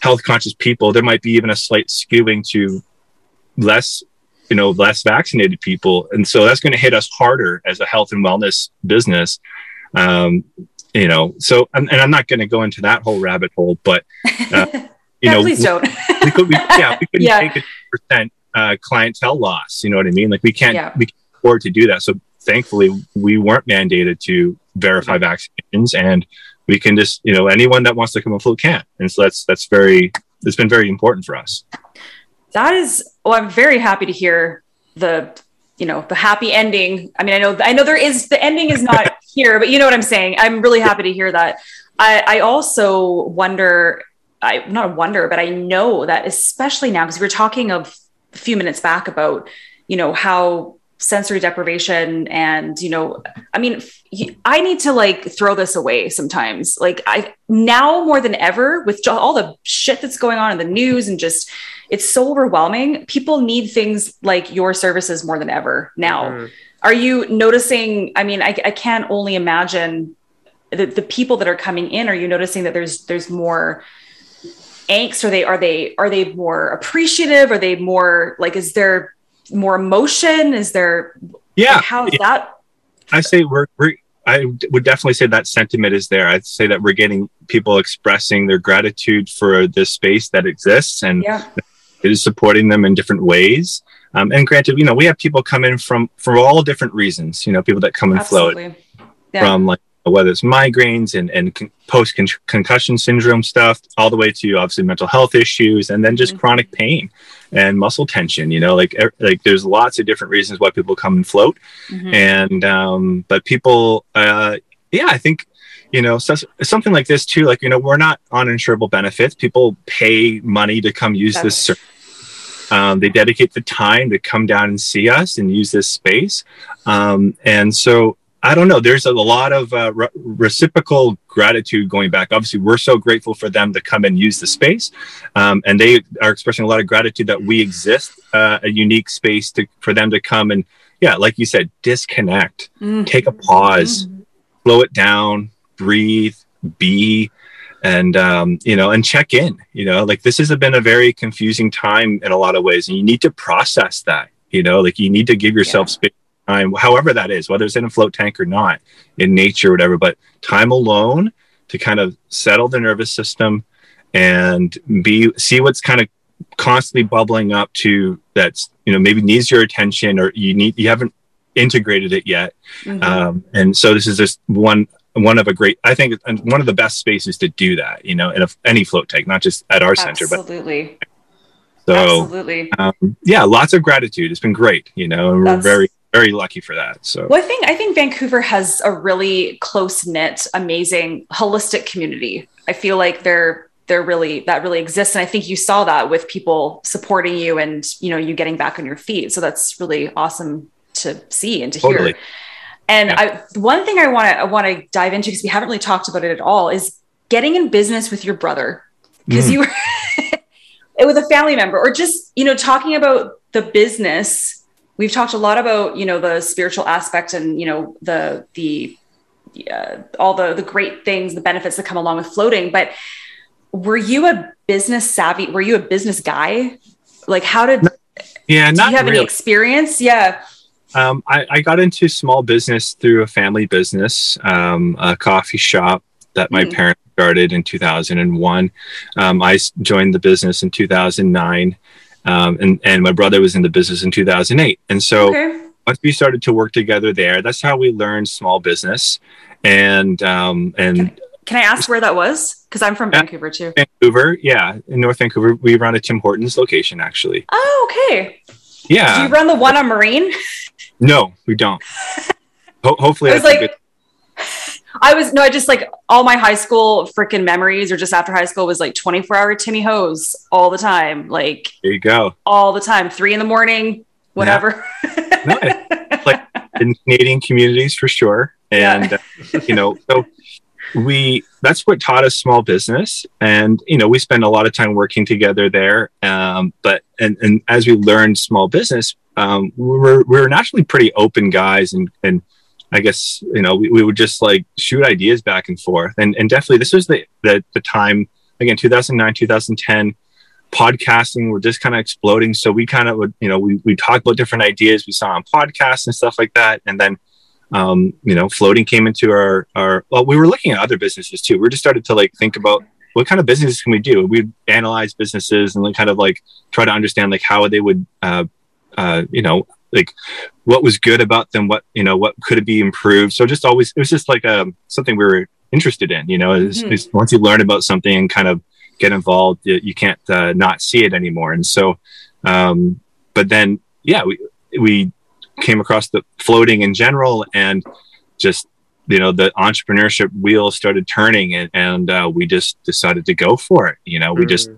health conscious people, there might be even a slight skewing to less, you know, less vaccinated people. And so that's going to hit us harder as a health and wellness business. Um, you know, so and, and I'm not going to go into that whole rabbit hole, but uh, you yeah, know, please don't. we could, we, yeah, we couldn't Yeah. take a percent uh, clientele loss. You know what I mean? Like we can't, Yeah. we can't afford to do that. So thankfully, we weren't mandated to verify vaccinations, and we can just, you know, anyone that wants to come afloat can. And so that's that's very, it's been very important for us. that is well i'm very happy to hear the you know the happy ending i mean i know i know there is the ending is not here but you know what i'm saying? I'm really happy to hear that. I i also wonder i not a wonder but i know that especially now because we were talking of a few minutes back about you know how sensory deprivation and you know i mean i need to like throw this away sometimes. Like i now more than ever with all the shit that's going on in the news and just it's so overwhelming. People need things like your services more than ever now. Mm. are you noticing i mean i, I can't only imagine the, the people that are coming in. Are you noticing that there's there's more angst? Are they are they are they more appreciative? Are they more like is there more emotion? Is there Yeah, like, how's that? I say we're, we're I would definitely say that sentiment is there. I'd say that we're getting people expressing their gratitude for this space that exists and yeah is supporting them in different ways. Um, and granted, you know, we have people come in from for all different reasons. You know, people that come and float absolutely yeah from like whether it's migraines and, and con- post con- concussion syndrome stuff, all the way to obviously mental health issues, and then just Mhm. chronic pain and muscle tension. You know, like er- like there's lots of different reasons why people come and float. Mhm. And um, but people, uh, yeah, I think you know so, something like this too. Like you know, we're not on insurable benefits. People pay money to come use this service. Um, they dedicate the time to come down and see us and use this space. Um, and so I don't know. There's a lot of uh, re- reciprocal gratitude going back. Obviously, we're so grateful for them to come and use the space, um, and they are expressing a lot of gratitude that we exist, uh, a unique space to for them to come and, yeah, like you said, disconnect, Mhm. take a pause, slow it down, breathe, be, and um, you know, and check in. You know, like this has been a very confusing time in a lot of ways, and you need to process that. You know, like you need to give yourself Yeah. space, time, however that is, whether it's in a float tank or not, in nature, or whatever. But time alone to kind of settle the nervous system and be see what's kind of constantly bubbling up to that's you know maybe needs your attention or you need you haven't integrated it yet Mhm. um, and so this is just one one of a great i think and one of the best spaces to do that you know in a, any float tank not just at our center but absolutely so absolutely um, yeah lots of gratitude it's been great you know and we're very very lucky for that so Well, I think I think Vancouver has a really close knit, amazing, holistic community. I feel like they're they're really that really exists, and I think you saw that with people supporting you and you know you getting back on your feet. So that's really awesome to see and to Totally. hear. And Yeah. I, one thing I want to I want to dive into because we haven't really talked about it at all is getting in business with your brother. Because Mm. you were with a family member or just you know talking about the business. We've talked a lot about you know the spiritual aspect and you know the the uh, all the the great things the benefits that come along with floating but were you a business savvy were you a business guy? Like how did yeah do not you have any experience? Yeah Um, I, I got into small business through a family business, um, a coffee shop that my Hmm. parents started in 2001. Um, I joined the business in 2009, um, and, and my brother was in the business in 2008. And so okay once we started to work together there, that's how we learned small business. And um, and can i ask where that was because i'm from vancouver too Vancouver, yeah, in North Vancouver, we run a Tim Hortons location actually. oh okay do Yeah, you run the one on marine no, we don't. Ho- hopefully, I was like, good- I was no, I just like all my high school freaking memories, or just after high school, was like 24 hour Timmy Ho's all the time, like there you go. all the time, three in the morning, whatever. No, it's like in Canadian communities for sure, and Yeah. uh, you know, so we that's what taught us small business, and you know, we spend a lot of time working together there. Um, but and and as we learned small business, um, we were we were naturally pretty open guys, and and I guess you know we, we would just like shoot ideas back and forth, and and definitely this was the the, the time again 2009 2010 podcasting were just kind of exploding. So we kind of would, you know, we we talk about different ideas we saw on podcasts and stuff like that, and then, um, you know, floating came into our our. Well, we were looking at other businesses too. We just started to like think about what kind of businesses can we do. We'd analyze businesses and like kind of like try to understand like how they would, uh, uh, you know, like what was good about them, what you know, what could it be improved. So just always, it was just like um, something we were interested in. You know, is Mhm. is once you learn about something and kind of get involved, you, you can't uh, not see it anymore. And so, um, but then, yeah, we we came across the floating in general, and just you know the entrepreneurship wheel started turning, and and uh, we just decided to go for it. You know, we just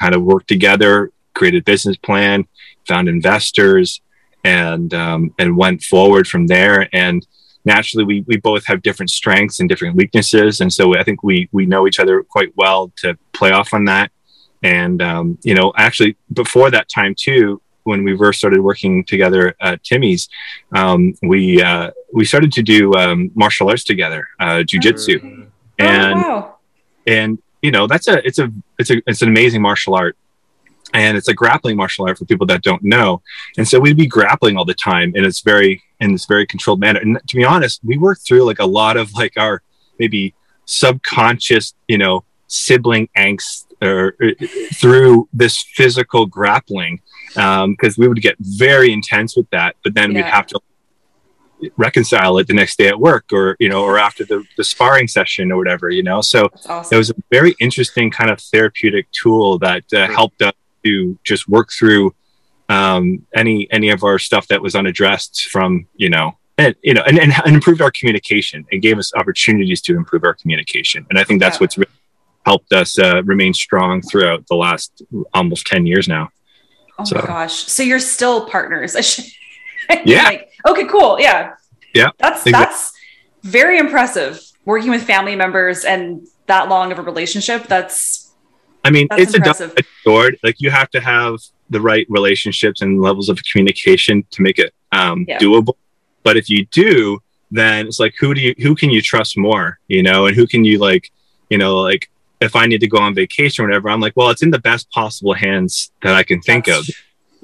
kind of worked together, created business plan, found investors, and um, and went forward from there. And naturally, we we both have different strengths and different weaknesses, and so I think we we know each other quite well to play off on that. And um, you know, actually, before that time too, when we first started working together at Timmy's, um, we uh, we started to do um, martial arts together, uh, jujitsu, Mm. and oh, wow. and you know that's a it's a it's a it's an amazing martial art and it's a grappling martial art for people that don't know and so we'd be grappling all the time and it's very in this very controlled manner and to be honest we worked through like a lot of like our maybe subconscious you know sibling angst or, or through this physical grappling because we would get very intense with that but then we'd have to reconcile it the next day at work or you know or after the, the sparring session or whatever you know so awesome. it was a very interesting kind of therapeutic tool that uh, helped us to just work through um, any any of our stuff that was unaddressed from you know and you know and, and, and improved our communication and gave us opportunities to improve our communication and i think that's Yeah. what's really helped us uh, remain strong throughout the last almost 10 years now oh so- my gosh. So you're still partners. Yeah. like, okay, cool. Yeah. Yeah, That's exactly. that's very impressive. Working with family members and that long of a relationship. That's I mean, That's it's a impressive. double-edged sword. Like you have to have the right relationships and levels of communication to make it um, Yeah. doable. But if you do, then it's like who do you who can you trust more? You know, and who can you like, you know, like if I need to go on vacation or whatever, I'm like, well, it's in the best possible hands that I can think that's- of,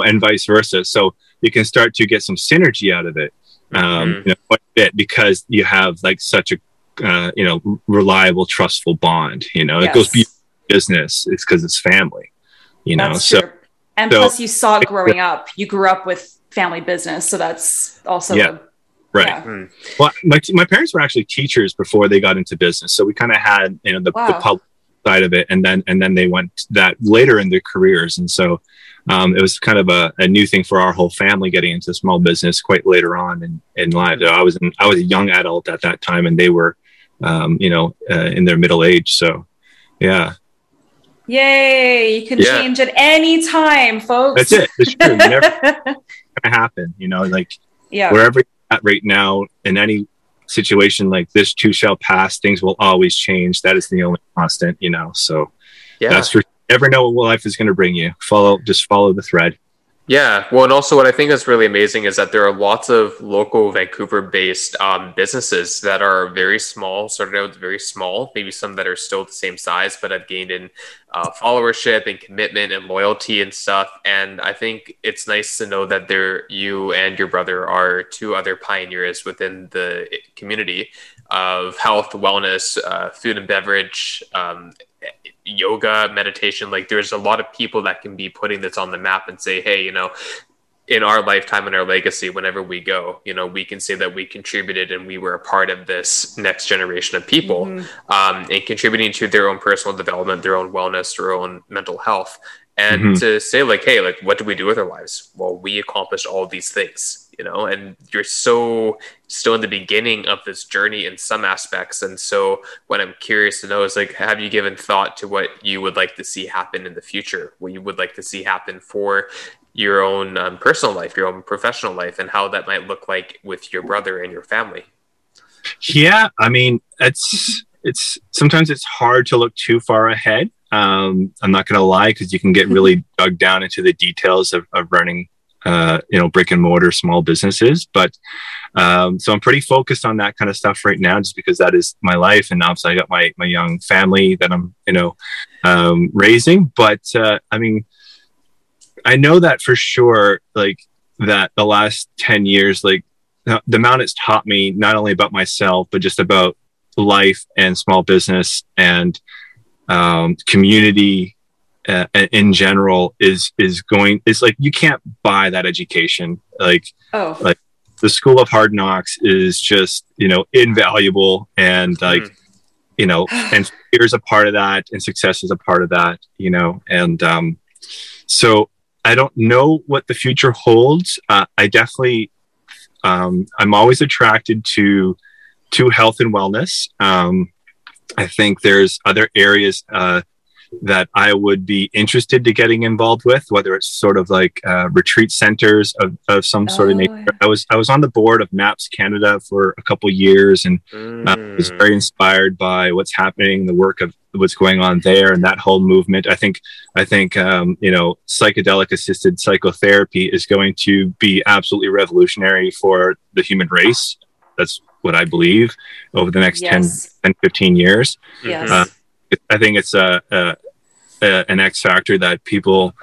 and vice versa. So you can start to get some synergy out of it, um, Mhm. you know, quite a bit because you have like such a uh, you know reliable, trustful bond. You know, it goes beyond business. It's because it's family. You know, That's so true. And so- plus, you saw it growing up. You grew up with family business, so that's also Yeah. a- right. yeah. Well, my, my parents were actually teachers before they got into business, so we kind of had you know the, the Wow. public side of it, and then and then they went that later in their careers, and so um, it was kind of a, a new thing for our whole family getting into small business quite later on in in life. I was in, I was a young adult at that time, and they were um, you know uh, in their middle age. So yeah, Yay! You can Yeah. change at any time, folks. that's it. It's true. Never gonna happen. You know, like yeah. wherever you're at right now in any situation like this too shall pass things will always change. That is the only constant you know so Yeah. that's for never know what life is going to bring you. Follow just follow the thread Yeah. Well, and also what I think is really amazing is that there are lots of local Vancouver based um, businesses that are very small, started out very small, maybe some that are still the same size, but have gained in uh, followership and commitment and loyalty and stuff. And I think it's nice to know that there, you and your brother are two other pioneers within the community of health, wellness, uh, food and beverage, um, yoga, meditation. Like there's a lot of people that can be putting this on the map and say, hey, you know, in our lifetime and our legacy, whenever we go, you know, we can say that we contributed and we were a part of this next generation of people Mhm. um, and contributing to their own personal development, their own wellness, their own mental health. And Mhm. to say, like, hey, like, what do we do with our lives? Well, we accomplished all these things. You know, and you're so still in the beginning of this journey in some aspects. And so, what I'm curious to know is like, have you given thought to what you would like to see happen in the future? What you would like to see happen for your own um, personal life, your own professional life, and how that might look like with your brother and your family? Yeah, I mean, it's it's sometimes it's hard to look too far ahead. Um, I'm not going to lie because you can get really dug down into the details of, of running, uh, you know, brick and mortar small businesses. But um, so I'm pretty focused on that kind of stuff right now, just because that is my life, and obviously I got my my young family that I'm, you know, um, raising. But uh, I mean, I know that for sure, like that the last ten years, like the amount it's taught me not only about myself but just about life and small business and um, community uh, in general is is going it's like you can't buy that education like oh like the school of hard knocks is just you know invaluable and like mm. you know and fear is a part of that and success is a part of that you know and um so i don't know what the future holds uh, i definitely um, I'm always attracted to to health and wellness. Um, I think there's other areas uh, that I would be interested to getting involved with, whether it's sort of like uh, retreat centers of, of some sort oh, of nature. Yeah. I was I was on the board of MAPS Canada for a couple years, and mm. uh, was very inspired by what's happening, the work of what's going on there, and that whole movement. I think I think um, you know psychedelic assisted psychotherapy is going to be absolutely revolutionary for the human race. That's what I believe over the next yes. 10, 10 15 years. Yes. Uh, I think it's a, a, a, an X factor that people,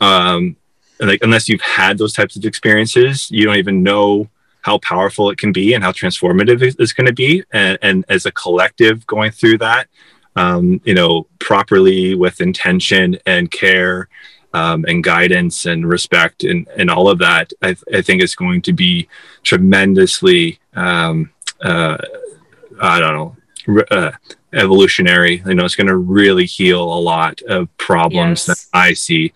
um, like, unless you've had those types of experiences, you don't even know how powerful it can be and how transformative it's going to be. And, and, as a collective going through that, um, you know, properly with intention and care um, and guidance and respect and, and all of that, I, I think is going to be tremendously, um, uh, I don't know, uh, evolutionary. You know, it's going to really heal a lot of problems yes. that I see.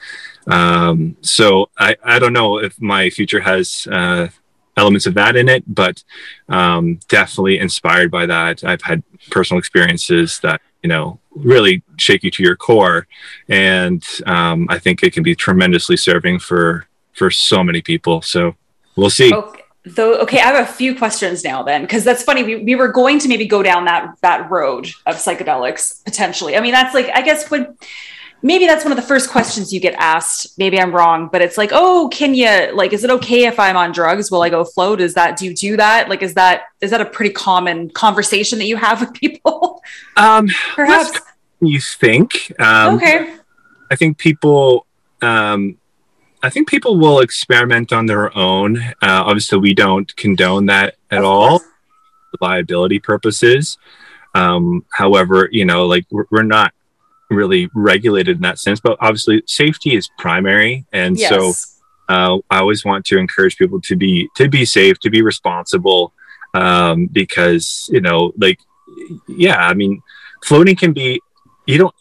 Um, so I, I don't know if my future has uh, elements of that in it, but um, definitely inspired by that. I've had personal experiences that you know really shake you to your core, and um, I think it can be tremendously serving for for so many people. So we'll see. Okay though okay i have a few questions now then because that's funny. We, we were going to maybe go down that that road of psychedelics potentially. I mean that's like i guess when maybe that's one of the first questions you get asked. Maybe i'm wrong but it's like oh can you like is it okay if i'm on drugs? Will i go float? Is that do you do that? Like is that is that a pretty common conversation that you have with people? Um perhaps. you think? Um okay. I think people um I think people will experiment on their own. Uh, obviously, we don't condone that at all, liability purposes. Um, however, you know, like we're, we're, not really regulated in that sense, but obviously, safety is primary, and yes. so uh, I always want to encourage people to be to be safe, to be responsible, um, because you know, like, yeah, I mean, floating can be. You don't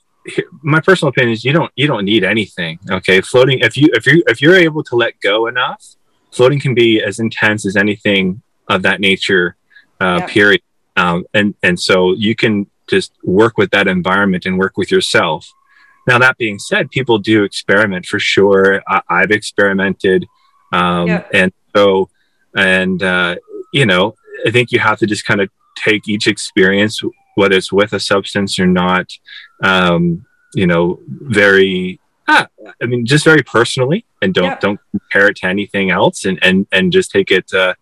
my personal opinion is you don't you don't need anything okay floating if you if you if you're able to let go enough floating can be as intense as anything of that nature uh, yeah. period um, and and so you can just work with that environment and work with yourself now that being said people do experiment for sure I, have experimented um, yeah. and so and uh, you know i think you have to just kind of take each experience whether it's with a substance or not, um, you know, very, ah, I mean, just very personally, and don't yeah. don't compare it to anything else, and and and just take it uh,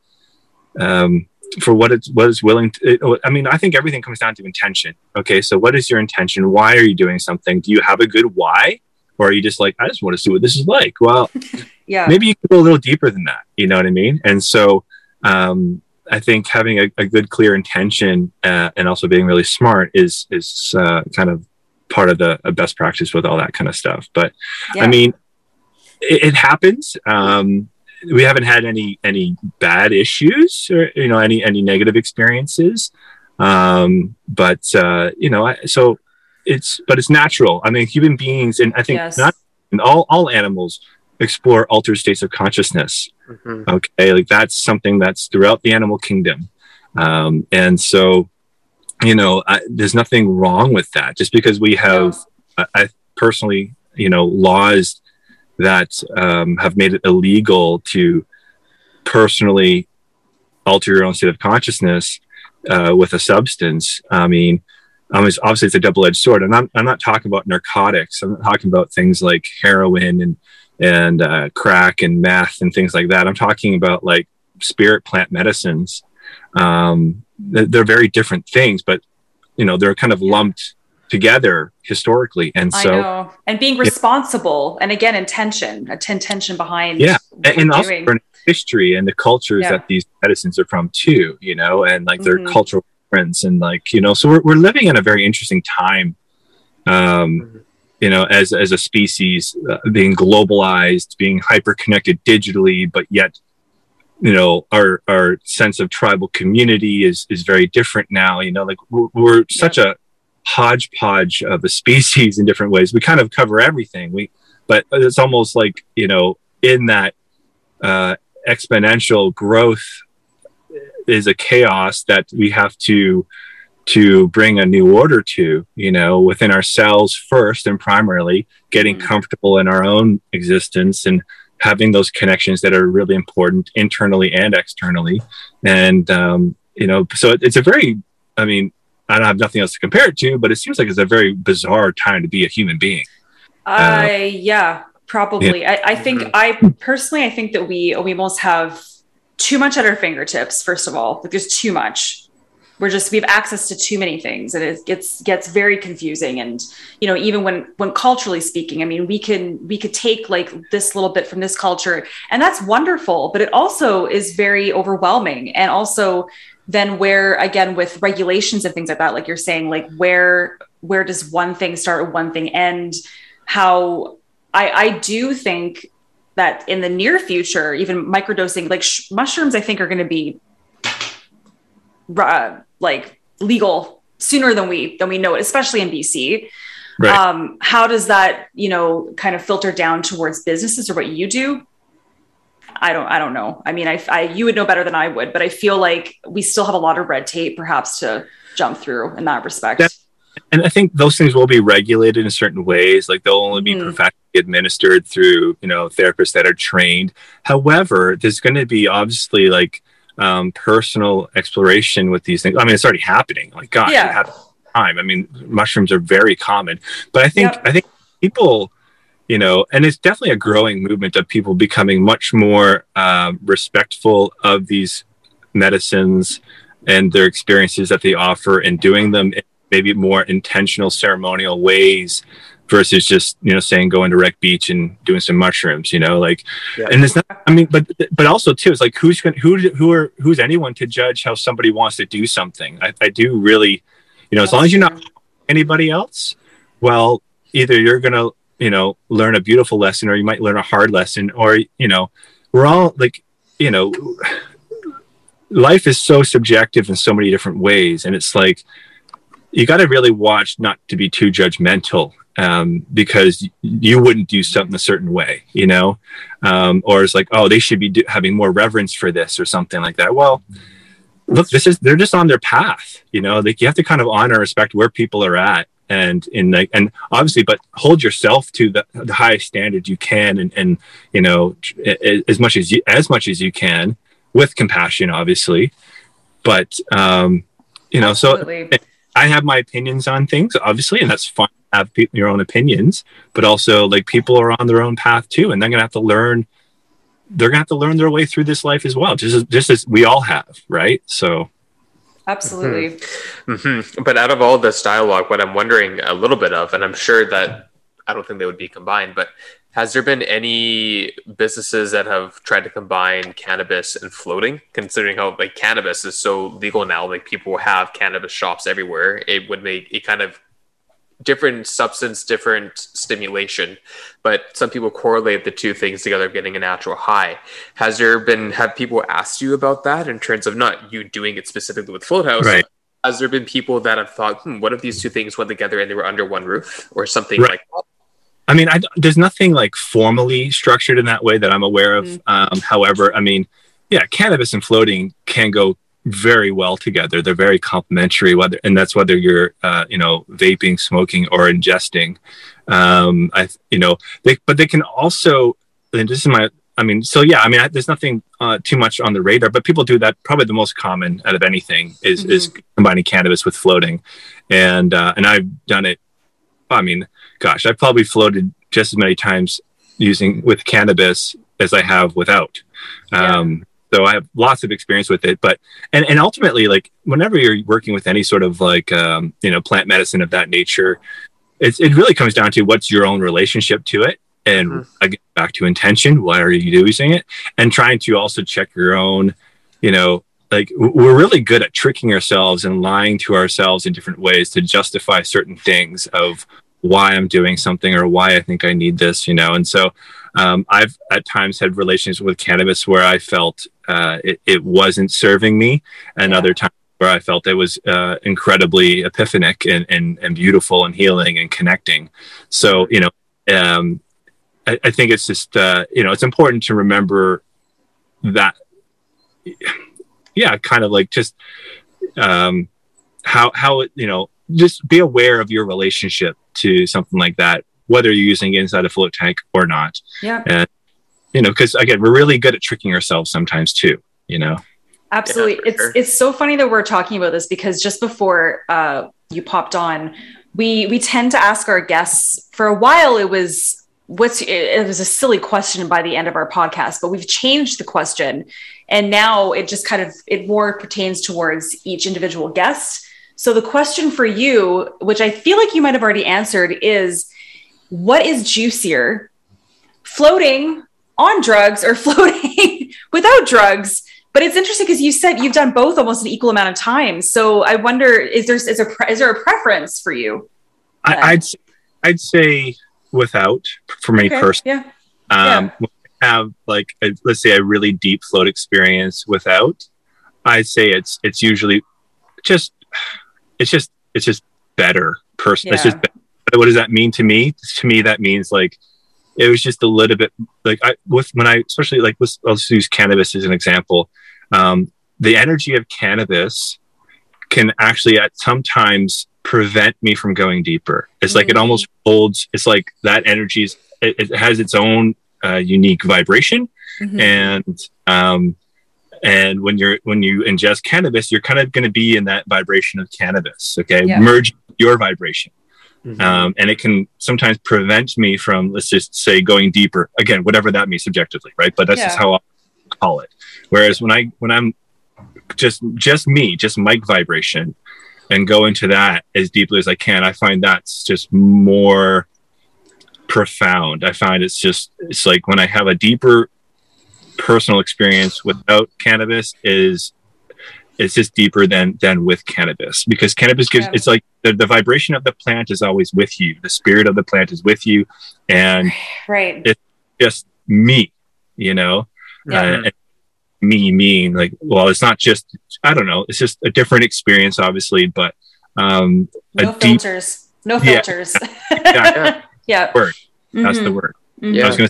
um, for what it's what is willing to. It, I mean, I think everything comes down to intention. Okay, so what is your intention? Why are you doing something? Do you have a good why? Or are you just like, I just want to see what this is like? Well, yeah, maybe you can go a little deeper than that. You know what I mean? And so, um, I think having a, a good, clear intention uh, and also being really smart is is uh, kind of part of the best practice with all that kind of stuff. But yeah. I mean, it, it happens. Um, we haven't had any any bad issues or you know any any negative experiences. Um, but uh, you know, I, so it's but it's natural. I mean, human beings, and I think yes. not all all animals explore altered states of consciousness. Mhm. Okay, like that's something that's throughout the animal kingdom, um, and so you know, I, there's nothing wrong with that. Just because we have, I, I personally, you know, laws that um, have made it illegal to personally alter your own state of consciousness uh, with a substance. I mean, um, it's, obviously it's a double-edged sword. And I'm, I'm not talking about narcotics. I'm not talking about things like heroin and and uh, crack and meth and things like that. I'm talking about like spirit plant medicines. Um, they're, they're very different things, but you know they're kind of lumped together historically, and I so know. And being responsible and again intention, a t- intention behind Yeah, what and, and you're also doing. history and the cultures Yeah. that these medicines are from too you know and like their Mhm. cultural friends and like you know so we're, we're living in a very interesting time um you know as as a species uh, being globalized being hyper connected digitally but yet you know our our sense of tribal community is is very different now you know like we're, we're such a hodgepodge of a species in different ways. We kind of cover everything. We but it's almost like you know in that uh, exponential growth is a chaos that we have to to bring a new order to you know within ourselves first and primarily getting Mhm. comfortable in our own existence and having those connections that are really important internally and externally and um, you know so it, it's a very i mean i don't have nothing else to compare it to but it seems like it's a very bizarre time to be a human being I yeah, probably. I, I think Mhm. I personally I think that we we almost have too much at our fingertips. First of all, like there's too much. We're just we have access to too many things, and it gets gets very confusing. And you know, even when when culturally speaking, I mean, we can we could take like this little bit from this culture, and that's wonderful. But it also is very overwhelming, and also then where again with regulations and things like that, like you're saying, like where where does one thing start one thing end? how I, I do think that in the near future, even microdosing, like sh- mushrooms, I think are going to be uh, like legal sooner than we than we know it, especially in BC. Right. Um, how does that, you know, kind of filter down towards businesses or what you do? I don't, I don't know. I mean, I, I, you would know better than I would, but I feel like we still have a lot of red tape, perhaps, to jump through in that respect. Yeah. and I think those things will be regulated in certain ways. Like they'll only be Mhm. professionally administered through, you know, therapists that are trained. However, there's going to be obviously like um, personal exploration with these things. I mean, it's already happening. Like, God, Yeah. you have time. I mean, mushrooms are very common, but I think Yep. I think people, you know, and it's definitely a growing movement of people becoming much more um, respectful of these medicines and their experiences that they offer and doing them in maybe more intentional ceremonial ways versus just you know saying going to wreck beach and doing some mushrooms you know like Yeah. and it's not i mean but but also too it's like who's gonna who who are who's anyone to judge how somebody wants to do something i, I do really you know as long as you're not anybody else well either you're gonna you know learn a beautiful lesson or you might learn a hard lesson or you know we're all like you know life is so subjective in so many different ways and it's like you got to really watch not to be too judgmental um, because you wouldn't do something a certain way you know? Um, or it's like oh they should be do- having more reverence for this or something like that. Well look this is they're just on their path you know? Like you have to kind of honor respect where people are at and in like and obviously but hold yourself to the, the highest standard you can and and you know as much as you as much as you can with compassion obviously. But um you know so I have my opinions on things, obviously, and that's fine. To Have pe- your own opinions, but also like people are on their own path too, and they're gonna have to learn. They're gonna have to learn their way through this life as well, just as, just as we all have, right? So Absolutely. hmm But out of all this dialogue, what I'm wondering a little bit of, and I'm sure that I don't think they would be combined, but has there been any businesses that have tried to combine cannabis and floating? Considering how like cannabis is so legal now, like people have cannabis shops everywhere, it would make it kind of different substance, different stimulation. But some people correlate the two things together, getting a natural high. Has there been have people asked you about that in terms of not you doing it specifically with Float House? Right. Has there been people that have thought, hmm, what if these two things went together and they were under one roof or something Right. like that? I mean, I, there's nothing like formally structured in that way that I'm aware of. Mm-hmm. Um, however, I mean, yeah, cannabis and floating can go very well together. They're very complementary, whether and that's whether you're uh, you know vaping, smoking, or ingesting. Um, I you know they but they can also and this is my I mean so yeah I mean I, there's nothing uh, too much on the radar, but people do that. Probably the most common out of anything is mm-hmm. is combining cannabis with floating, and uh, and I've done it. I mean, gosh, I've probably floated just as many times using with cannabis as I have without. Um, so I have lots of experience with it. But and and ultimately, like whenever you're working with any sort of like um, you know plant medicine of that nature, it's it really comes down to what's your own relationship to it. And mm-hmm. again, back to intention. Why are you using it? And trying to also check your own, you know, like we're really good at tricking ourselves and lying to ourselves in different ways to justify certain things of why I'm doing something or why I think I need this, you know. And so um, I've at times had relationships with cannabis where I felt uh, it, it, wasn't serving me, and yeah. other times where I felt it was uh, incredibly epiphanic and, and, and beautiful and healing and connecting. So, you know, um, I, I, think it's just, uh, you know, it's important to remember that, yeah, kind of like just um, how, how, you know, just be aware of your relationship to something like that, whether you're using it inside a float tank or not. Yeah. And, you know, because again, we're really good at tricking ourselves sometimes too, you know? Absolutely. Yeah, it's, sure. it's so funny that we're talking about this because just before uh, you popped on, we, we tend to ask our guests for a while. It was, what's it was a silly question by the end of our podcast but we've changed the question and now it just kind of it more pertains towards each individual guest so the question for you, which I feel like you might have already answered, is what is juicier, floating on drugs or floating without drugs? But it's interesting because you said you've done both almost an equal amount of time. So I wonder, is there is there is there a preference for you? I, would I'd say without for me okay, personally. Yeah. Um, yeah. Have like a, let's say a really deep float experience without. I'd say it's it's usually just it's just it's just better person. Yeah. It's just better. What does that mean to me? To me, that means like it was just a little bit like I with when I especially like let's, let's use cannabis as an example. Um, the energy of cannabis can actually at sometimes prevent me from going deeper. It's mm-hmm. like it mm. almost holds. It's like that energy is it, it has its own uh, unique vibration, mm-hmm. and um, and when you're when you ingest cannabis you're kind of going to be in that vibration of cannabis okay yeah. merge your vibration mm-hmm. um, and it can sometimes prevent me from let's just say going deeper again whatever that means subjectively right but that's yeah. just how i call it whereas when i when i'm just just me just Mike vibration and go into that as deeply as i can i find that's just more profound i find it's just it's like when i have a deeper personal experience without cannabis is it's just deeper than than with cannabis because cannabis gives yeah. it's like the, the vibration of the plant is always with you the spirit of the plant is with you and right it's just me you know yeah. uh, me mean like well it's not just i don't know it's just a different experience obviously but um no filters deep, no filters yeah yeah, yeah. word that's mm-hmm. the word mm-hmm. i was gonna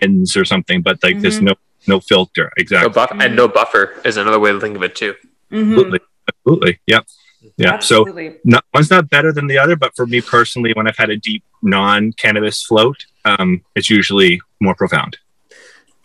ends or something but like mm-hmm. there's no no filter. Exactly. No buff- and no buffer is another way to think of it too. Mm-hmm. Absolutely. Absolutely. Yep. Yeah. Absolutely. So not, one's not better than the other, but for me personally, when I've had a deep non cannabis float, um, it's usually more profound.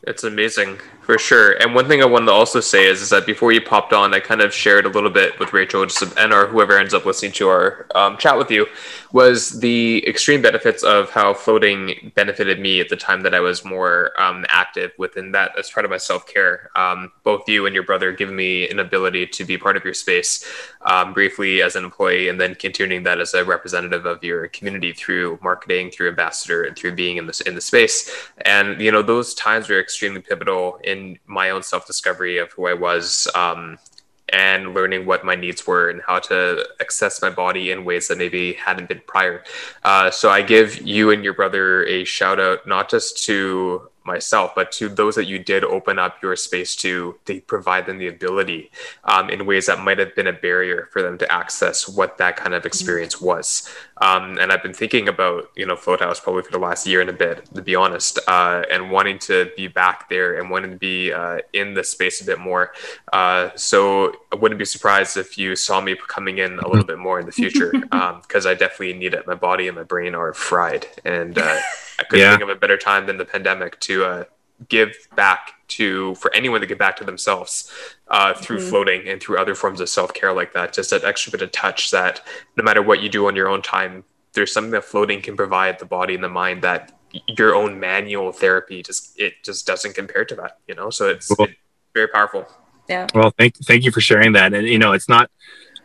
It's amazing for sure. And one thing I wanted to also say is, is that before you popped on, I kind of shared a little bit with Rachel just, and or whoever ends up listening to our um, chat with you was the extreme benefits of how floating benefited me at the time that I was more um, active within that as part of my self care. Um, both you and your brother giving me an ability to be part of your space um, briefly as an employee, and then continuing that as a representative of your community through marketing, through ambassador, and through being in this in the space. And you know those times were extremely pivotal in my own self discovery of who I was um, and learning what my needs were and how to access my body in ways that maybe hadn't been prior. Uh, so I give you and your brother a shout out, not just to myself, but to those that you did open up your space to, they provide them the ability um, in ways that might have been a barrier for them to access what that kind of experience was. Um, and I've been thinking about, you know, Float House probably for the last year and a bit, to be honest, uh, and wanting to be back there and wanting to be uh, in the space a bit more. Uh, so I wouldn't be surprised if you saw me coming in a little bit more in the future because um, I definitely need it. My body and my brain are fried. And uh, I couldn't yeah. think of a better time than the pandemic to uh, give back to for anyone to give back to themselves uh, through mm-hmm. floating and through other forms of self-care like that. Just that extra bit of touch that no matter what you do on your own time there's something that floating can provide the body and the mind that your own manual therapy just it just doesn't compare to that you know? So it's, it's very powerful. Yeah. Well thank thank you for sharing that. And you know it's not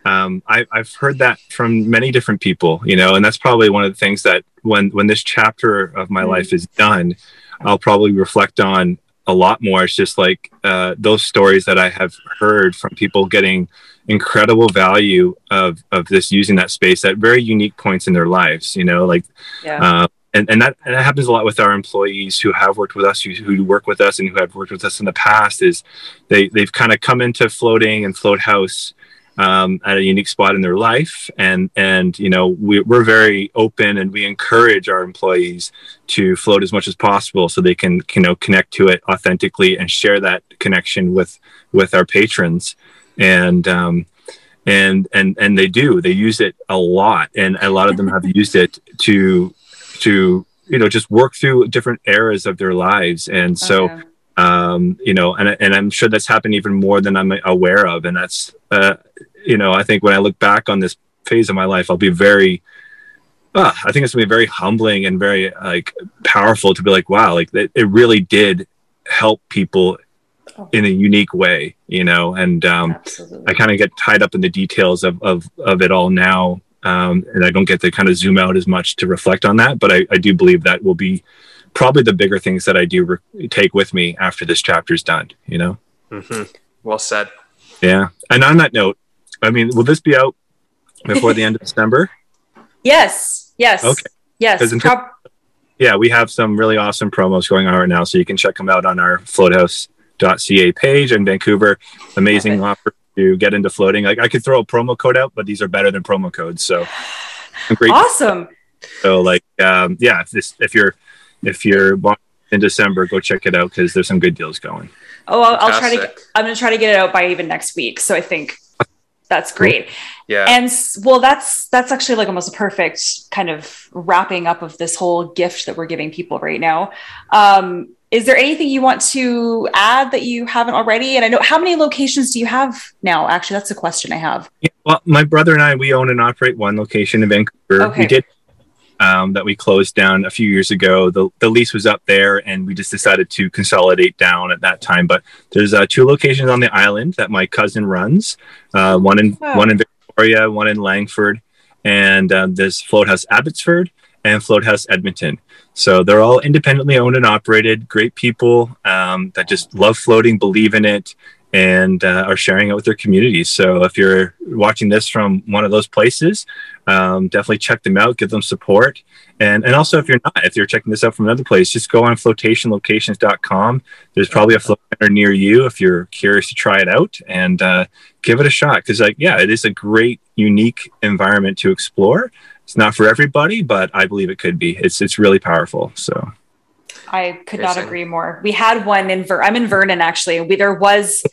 um, I, have heard that from many different people, you know, and that's probably one of the things that when when this chapter of my mm life is done, I'll probably reflect on a lot more. It's just like uh, those stories that I have heard from people getting incredible value of of this using that space at very unique points in their lives. You know, like. Yeah. Uh, and, and that, and that happens a lot with our employees who have worked with us, who, who work with us, and who have worked with us in the past. Is they they've kind of come into floating and float house um, at a unique spot in their life. And and you know we, we're very open and we encourage our employees to float as much as possible so they can you know connect to it authentically and share that connection with with our patrons. And um, and and and they do. They use it a lot. And a lot of them have used it to to you know just work through different eras of their lives. And so okay. um, you know and, and i'm sure that's happened even more than i'm aware of. And that's uh, you know, I think when I look back on this phase of my life, I'll be very, uh, I think it's gonna be very humbling and very like powerful to be like, wow, like it, it really did help people in a unique way, you know, and um, I kind of get tied up in the details of, of, of it all now. Um, and I don't get to kind of zoom out as much to reflect on that, but I, I do believe that will be probably the bigger things that I do re- take with me after this chapter is done, you know? Mm-hmm. Well said. Yeah. And on that note, I mean, will this be out before the end of December? Yes. Yes. Okay. Yes. Pro- yeah, we have some really awesome promos going on right now, so you can check them out on our floathouse.ca page in Vancouver. Amazing offer to get into floating. Like I could throw a promo code out, but these are better than promo codes. So great. Awesome. So like, um, yeah, if this, if you're, if you're in December, go check it out because there's some good deals going. Oh, I'll, I'll try to. Get, I'm going to try to get it out by even next week. So I think that's great. Yeah. And well, that's that's actually like almost a perfect kind of wrapping up of this whole gift that we're giving people right now. Um, is there anything you want to add that you haven't already? And I know how many locations do you have now? Actually, that's a question I have. Yeah, well, my brother and I we own and operate one location in Vancouver. Okay. We did um, that we closed down a few years ago. The, the lease was up there, and we just decided to consolidate down at that time. But there's uh, two locations on the island that my cousin runs. Uh, one in wow. one in Victoria, one in Langford, and uh, there's Float House Abbotsford and Float House Edmonton. So they're all independently owned and operated. Great people um, that just love floating, believe in it, and uh, are sharing it with their communities. So if you're watching this from one of those places, um, definitely check them out, give them support. And, and also, if you're not, if you're checking this out from another place, just go on flotationlocations.com. There's probably a float center near you if you're curious to try it out and uh, give it a shot. Because, like, yeah, it is a great, unique environment to explore. It's not for everybody, but I believe it could be. It's it's really powerful. So I could not agree more. We had one in Ver- I'm in Vernon actually. We there was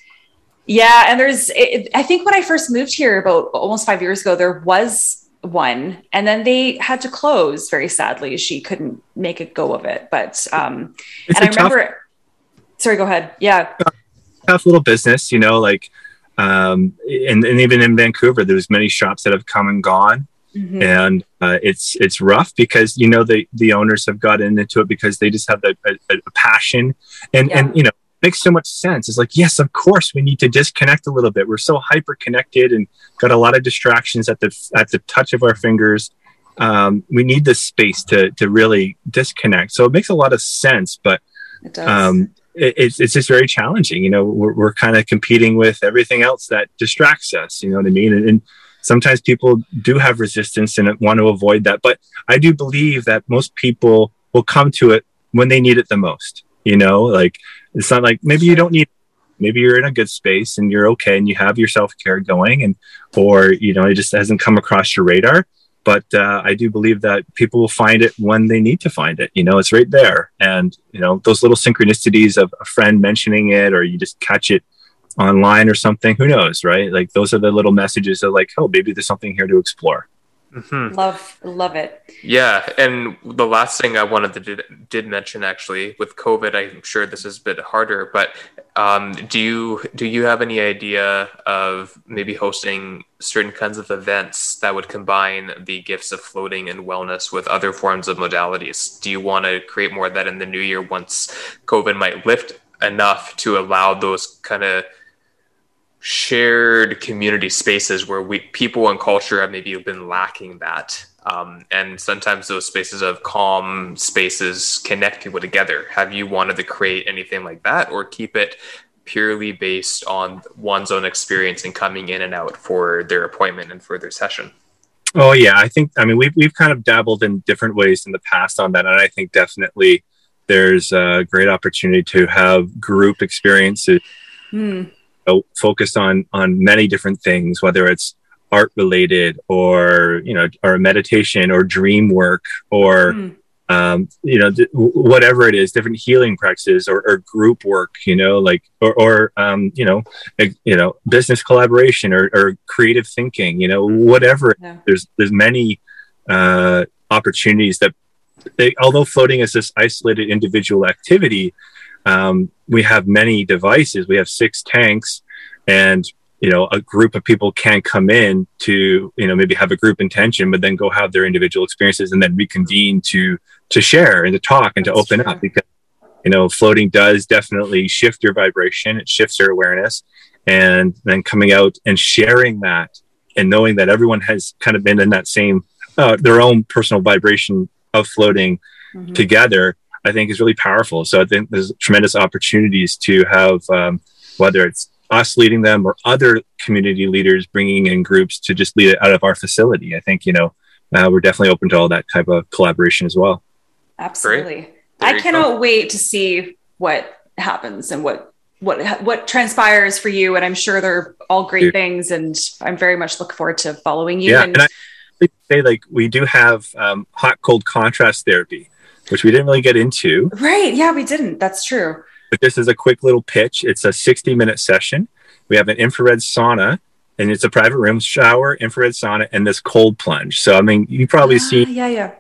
yeah, and there's it, I think when I first moved here about almost 5 years ago there was one and then they had to close very sadly. She couldn't make a go of it. But um it's and I tough, remember Sorry, go ahead. Yeah. Tough little business, you know, like um and, and even in Vancouver there's many shops that have come and gone Mm-hmm. and uh, it's it's rough because you know the the owners have gotten into it because they just have a, a, a passion and yeah. and you know makes so much sense. It's like yes of course we need to disconnect a little bit. We're so hyper connected and got a lot of distractions at the at the touch of our fingers. Um, we need this space to to really disconnect. So it makes a lot of sense but it um, it, it's, it's just very challenging you know. We're, we're kind of competing with everything else that distracts us you know what i mean? And, and sometimes people do have resistance and want to avoid that. But I do believe that most people will come to it when they need it the most. You know, like it's not like maybe you don't need maybe you're in a good space and you're okay and you have your self-care going and or you know it just hasn't come across your radar. But uh, i do believe that people will find it when they need to find it you know it's right there. And you know those little synchronicities of a friend mentioning it or you just catch it online or something who knows right? Like those are the little messages of like oh maybe there's something here to explore Mm-hmm. Love, love it. Yeah, and the last thing I wanted to did, did mention actually with COVID, I'm sure this is a bit harder, but um, do you do you have any idea of maybe hosting certain kinds of events that would combine the gifts of floating and wellness with other forms of modalities? Do you want to create more of that in the new year once COVID might lift enough to allow those kind of shared community spaces where we people and culture have maybe been lacking that. Um, and sometimes those spaces of calm spaces connect people together. Have you wanted to create anything like that or keep it purely based on one's own experience and coming in and out for their appointment and for their session? Oh yeah. I think i mean we've, we've kind of dabbled in different ways in the past on that. And i think definitely there's a great opportunity to have group experiences. Mm know, focused on on many different things, whether it's art related or you know or meditation or dream work or mm. um, you know th- whatever it is different healing practices or, or group work you know like or, or um, you know you know business collaboration or, or creative thinking you know whatever yeah. there's there's many uh, opportunities that they, although floating is this isolated individual activity um, we have many devices. We have six tanks, and you know a group of people can come in to you know maybe have a group intention, but then go have their individual experiences and then reconvene to to share and to talk and That's to open true. up because you know floating does definitely shift your vibration. It shifts your awareness, and then coming out and sharing that and knowing that everyone has kind of been in that same uh, their own personal vibration of floating mm-hmm. together I think is really powerful. So I think there's tremendous opportunities to have, um, whether it's us leading them or other community leaders bringing in groups to just lead it out of our facility. I think, you know, uh, we're definitely open to all that type of collaboration as well. Absolutely. I cannot go. wait to see what happens and what what what transpires for you and i'm sure they're all great things and i'm very much looking forward to following you yeah, and, and I say like we do have um, hot cold contrast therapy which we didn't really get into. Right. Yeah, we didn't. That's true. But this is a quick little pitch. It's a 60 minute session. We have an infrared sauna and it's a private room shower, infrared sauna, and this cold plunge. So, I mean, you probably uh, see yeah, yeah.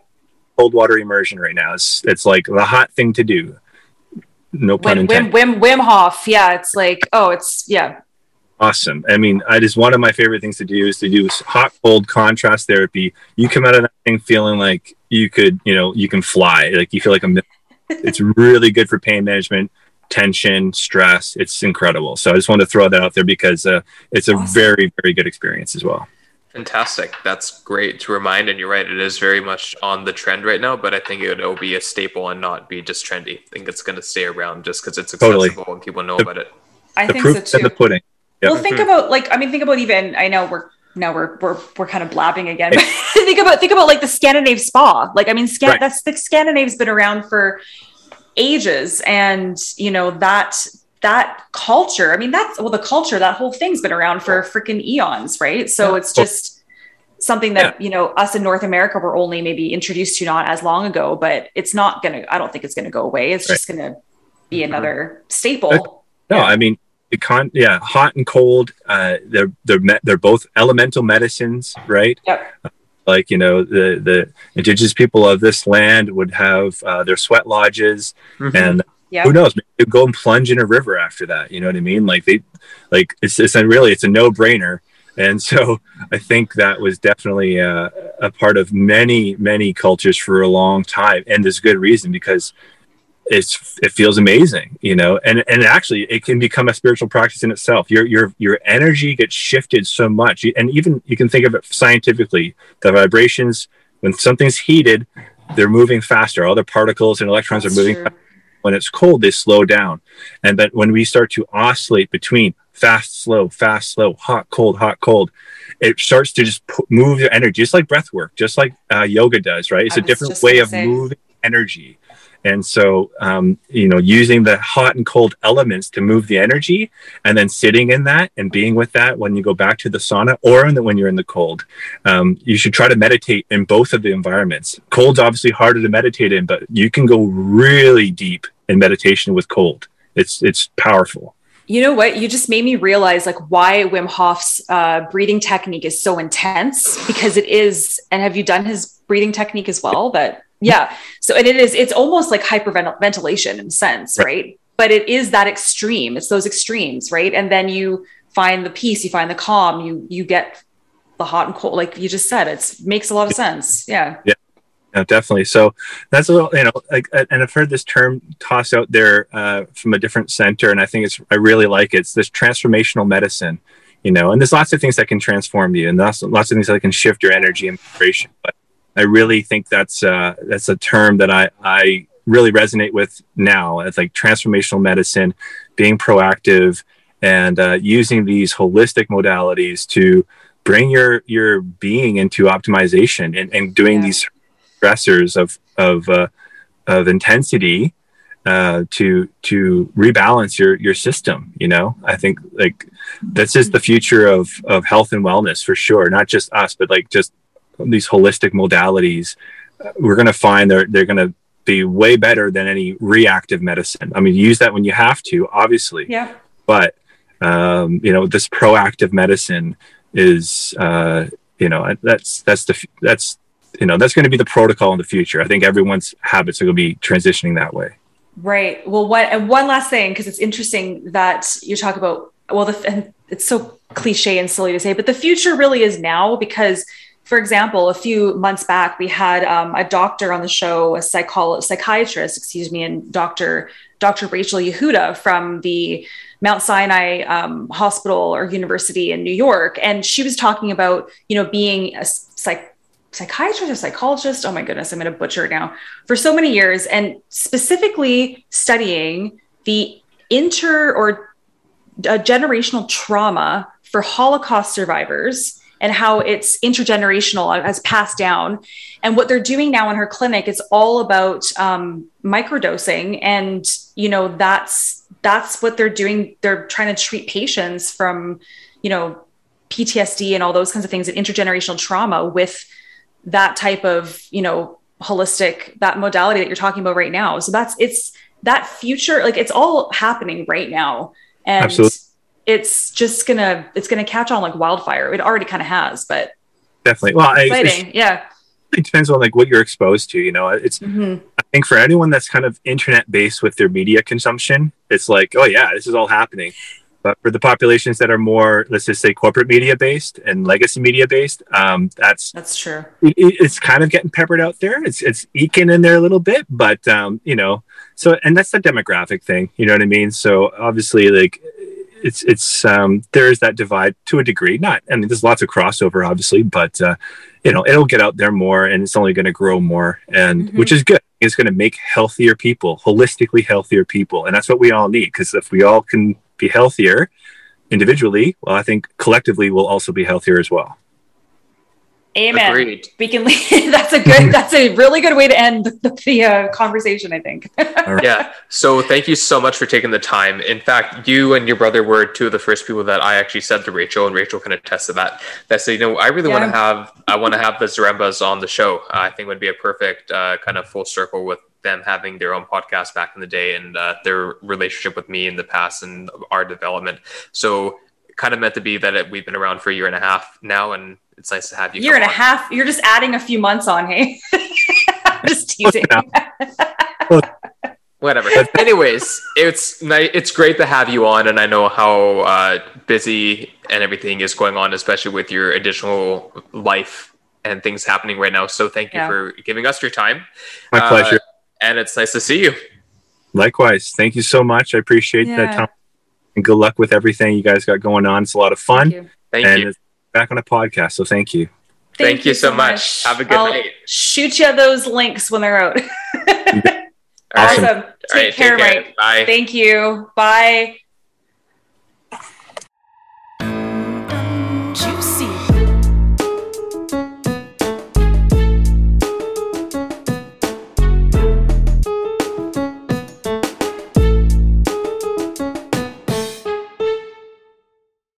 cold water immersion right now. It's, it's like the hot thing to do. No pun Wim, intended. Wim, Wim, Wim Hof. Yeah. It's like, oh, it's, yeah. Awesome. I mean, it is one of my favorite things to do is to do hot cold contrast therapy. You come out of that thing feeling like you could, you know, you can fly. Like you feel like a. it's really good for pain management, tension, stress. It's incredible. So I just want to throw that out there because uh, it's a awesome. very, very good experience as well. Fantastic. That's great to remind. And you're right, it is very much on the trend right now, but I think it will be a staple and not be just trendy. I think it's going to stay around just because it's accessible totally. and people know the, about it. I the think proof so too. the pudding. Yep. Well, think mm-hmm. about like I mean, think about even I know we're now we're we're we're kind of blabbing again. But think about think about like the Scandinave spa. Like I mean, Scan- right. that's the Scandinave's been around for ages, and you know that that culture. I mean, that's well, the culture that whole thing's been around for freaking eons, right? So yeah. it's just something that yeah. you know us in North America were only maybe introduced to not as long ago, but it's not gonna. I don't think it's gonna go away. It's right. just gonna be mm-hmm. another staple. No, yeah. I mean con yeah hot and cold uh they're they're me- they're both elemental medicines right yep. like you know the the indigenous people of this land would have uh, their sweat lodges mm-hmm. and yep. who knows maybe they go and plunge in a river after that you know what i mean like they like it's it's a really it's a no-brainer and so i think that was definitely uh, a part of many many cultures for a long time and there's good reason because it's it feels amazing you know? And and actually it can become a spiritual practice in itself. Your your your energy gets shifted so much. And even you can think of it scientifically the vibrations when something's heated they're moving faster. All the particles and electrons That's are moving when it's cold they slow down. And that when we start to oscillate between fast slow fast slow hot cold hot cold it starts to just move your energy. Just like breath work just like uh, yoga does right? It's a different way of say. moving energy And so, um, you know, using the hot and cold elements to move the energy and then sitting in that and being with that when you go back to the sauna or the, when you're in the cold. Um, you should try to meditate in both of the environments. Cold's obviously harder to meditate in, but you can go really deep in meditation with cold. It's, it's powerful. You know what? You just made me realize like why Wim Hof's uh, breathing technique is so intense because it is. And have you done his breathing technique as well? That yeah. So, and it is, it's almost like hyperventilation in a sense, right. right? But it is that extreme. It's those extremes, right? And then you find the peace, you find the calm, you, you get the hot and cold, like you just said, it makes a lot of sense. Yeah. Yeah. Yeah, definitely. So that's a little, you know, like, and I've heard this term tossed out there uh, from a different center, and I think it's, I really like it. It's this transformational medicine, you know, and there's lots of things that can transform you, and lots, lots of things that can shift your energy and vibration. But I really think that's uh, that's a term that I I really resonate with now. It's like transformational medicine, being proactive, and uh, using these holistic modalities to bring your your being into optimization and, and doing yeah. these stressors of of uh, of intensity uh, to to rebalance your your system. You know, I think like this is the future of of health and wellness for sure. Not just us, but like just these holistic modalities, uh, we're going to find they're they're going to be way better than any reactive medicine. I mean, use that when you have to, obviously. Yeah. But um, you know, this proactive medicine is, uh, you know, that's that's the that's you know that's going to be the protocol in the future. I think everyone's habits are going to be transitioning that way. Right. Well, one and one last thing because it's interesting that you talk about. Well, the, and it's so cliche and silly to say, but the future really is now because for example, a few months back, we had um, a doctor on the show, a psycholo- psychiatrist, excuse me, and Dr. Dr. Rachel Yehuda from the Mount Sinai um, Hospital or University in New York, and she was talking about, you know, being a psych- psychiatrist or psychologist. Oh my goodness, I'm going to butcher it now. For so many years, and specifically studying the inter or uh, generational trauma for Holocaust survivors and how it's intergenerational as passed down. And what they're doing now in her clinic is all about um, microdosing, and you know that's that's what they're doing. They're trying to treat patients from, you know, PTSD and all those kinds of things and intergenerational trauma with that type of you know holistic that modality that you're talking about right now. So that's it's that future like it's all happening right now. And Absolutely it's just gonna it's gonna catch on like wildfire. It already kind of has, but definitely. Well, exciting. I, yeah. It depends on like what you're exposed to. You know, it's. Mm-hmm. I think for anyone that's kind of internet based with their media consumption, it's like, oh yeah, this is all happening. But for the populations that are more, let's just say, corporate media based and legacy media based, um, that's that's true. It, it's kind of getting peppered out there. It's it's eking in there a little bit, but um, you know, so and that's the demographic thing. You know what I mean? So obviously, like it's it's um, there is that divide to a degree. Not, I mean, there's lots of crossover, obviously, but uh, you know, it'll get out there more, and it's only going to grow more, and mm-hmm. which is good. It's going to make healthier people, holistically healthier people, and that's what we all need. Because if we all can be healthier individually, well, I think collectively we'll also be healthier as well. Amen. Agreed. We can. that's a good. That's a really good way to end the, the uh, conversation. I think. yeah. So thank you so much for taking the time. In fact, you and your brother were two of the first people that I actually said to Rachel, and Rachel can attest to that. That said, you know, I really yeah. want to have. I want to have the Zarembas on the show. Uh, I think would be a perfect uh, kind of full circle with them having their own podcast back in the day and uh, their relationship with me in the past and our development. So kind of meant to be that it, we've been around for a year and a half now, and it's nice to have you. Year and on. a half. You're just adding a few months on, hey? just teasing. Whatever. Anyways, it's nice. It's great to have you on, and I know how uh, busy and everything is going on, especially with your additional life and things happening right now. So thank you yeah. for giving us your time. My uh, pleasure. And it's nice to see you. Likewise. Thank you so much. I appreciate yeah. that time. And good luck with everything you guys got going on. It's a lot of fun. Thank you. Thank and you back on a podcast. So thank you. Thank, thank you, so much. much. Have a good I'll night. Shoot you those links when they're out. awesome. Take, right, care, take care, Mike. Bye. Thank you. Bye.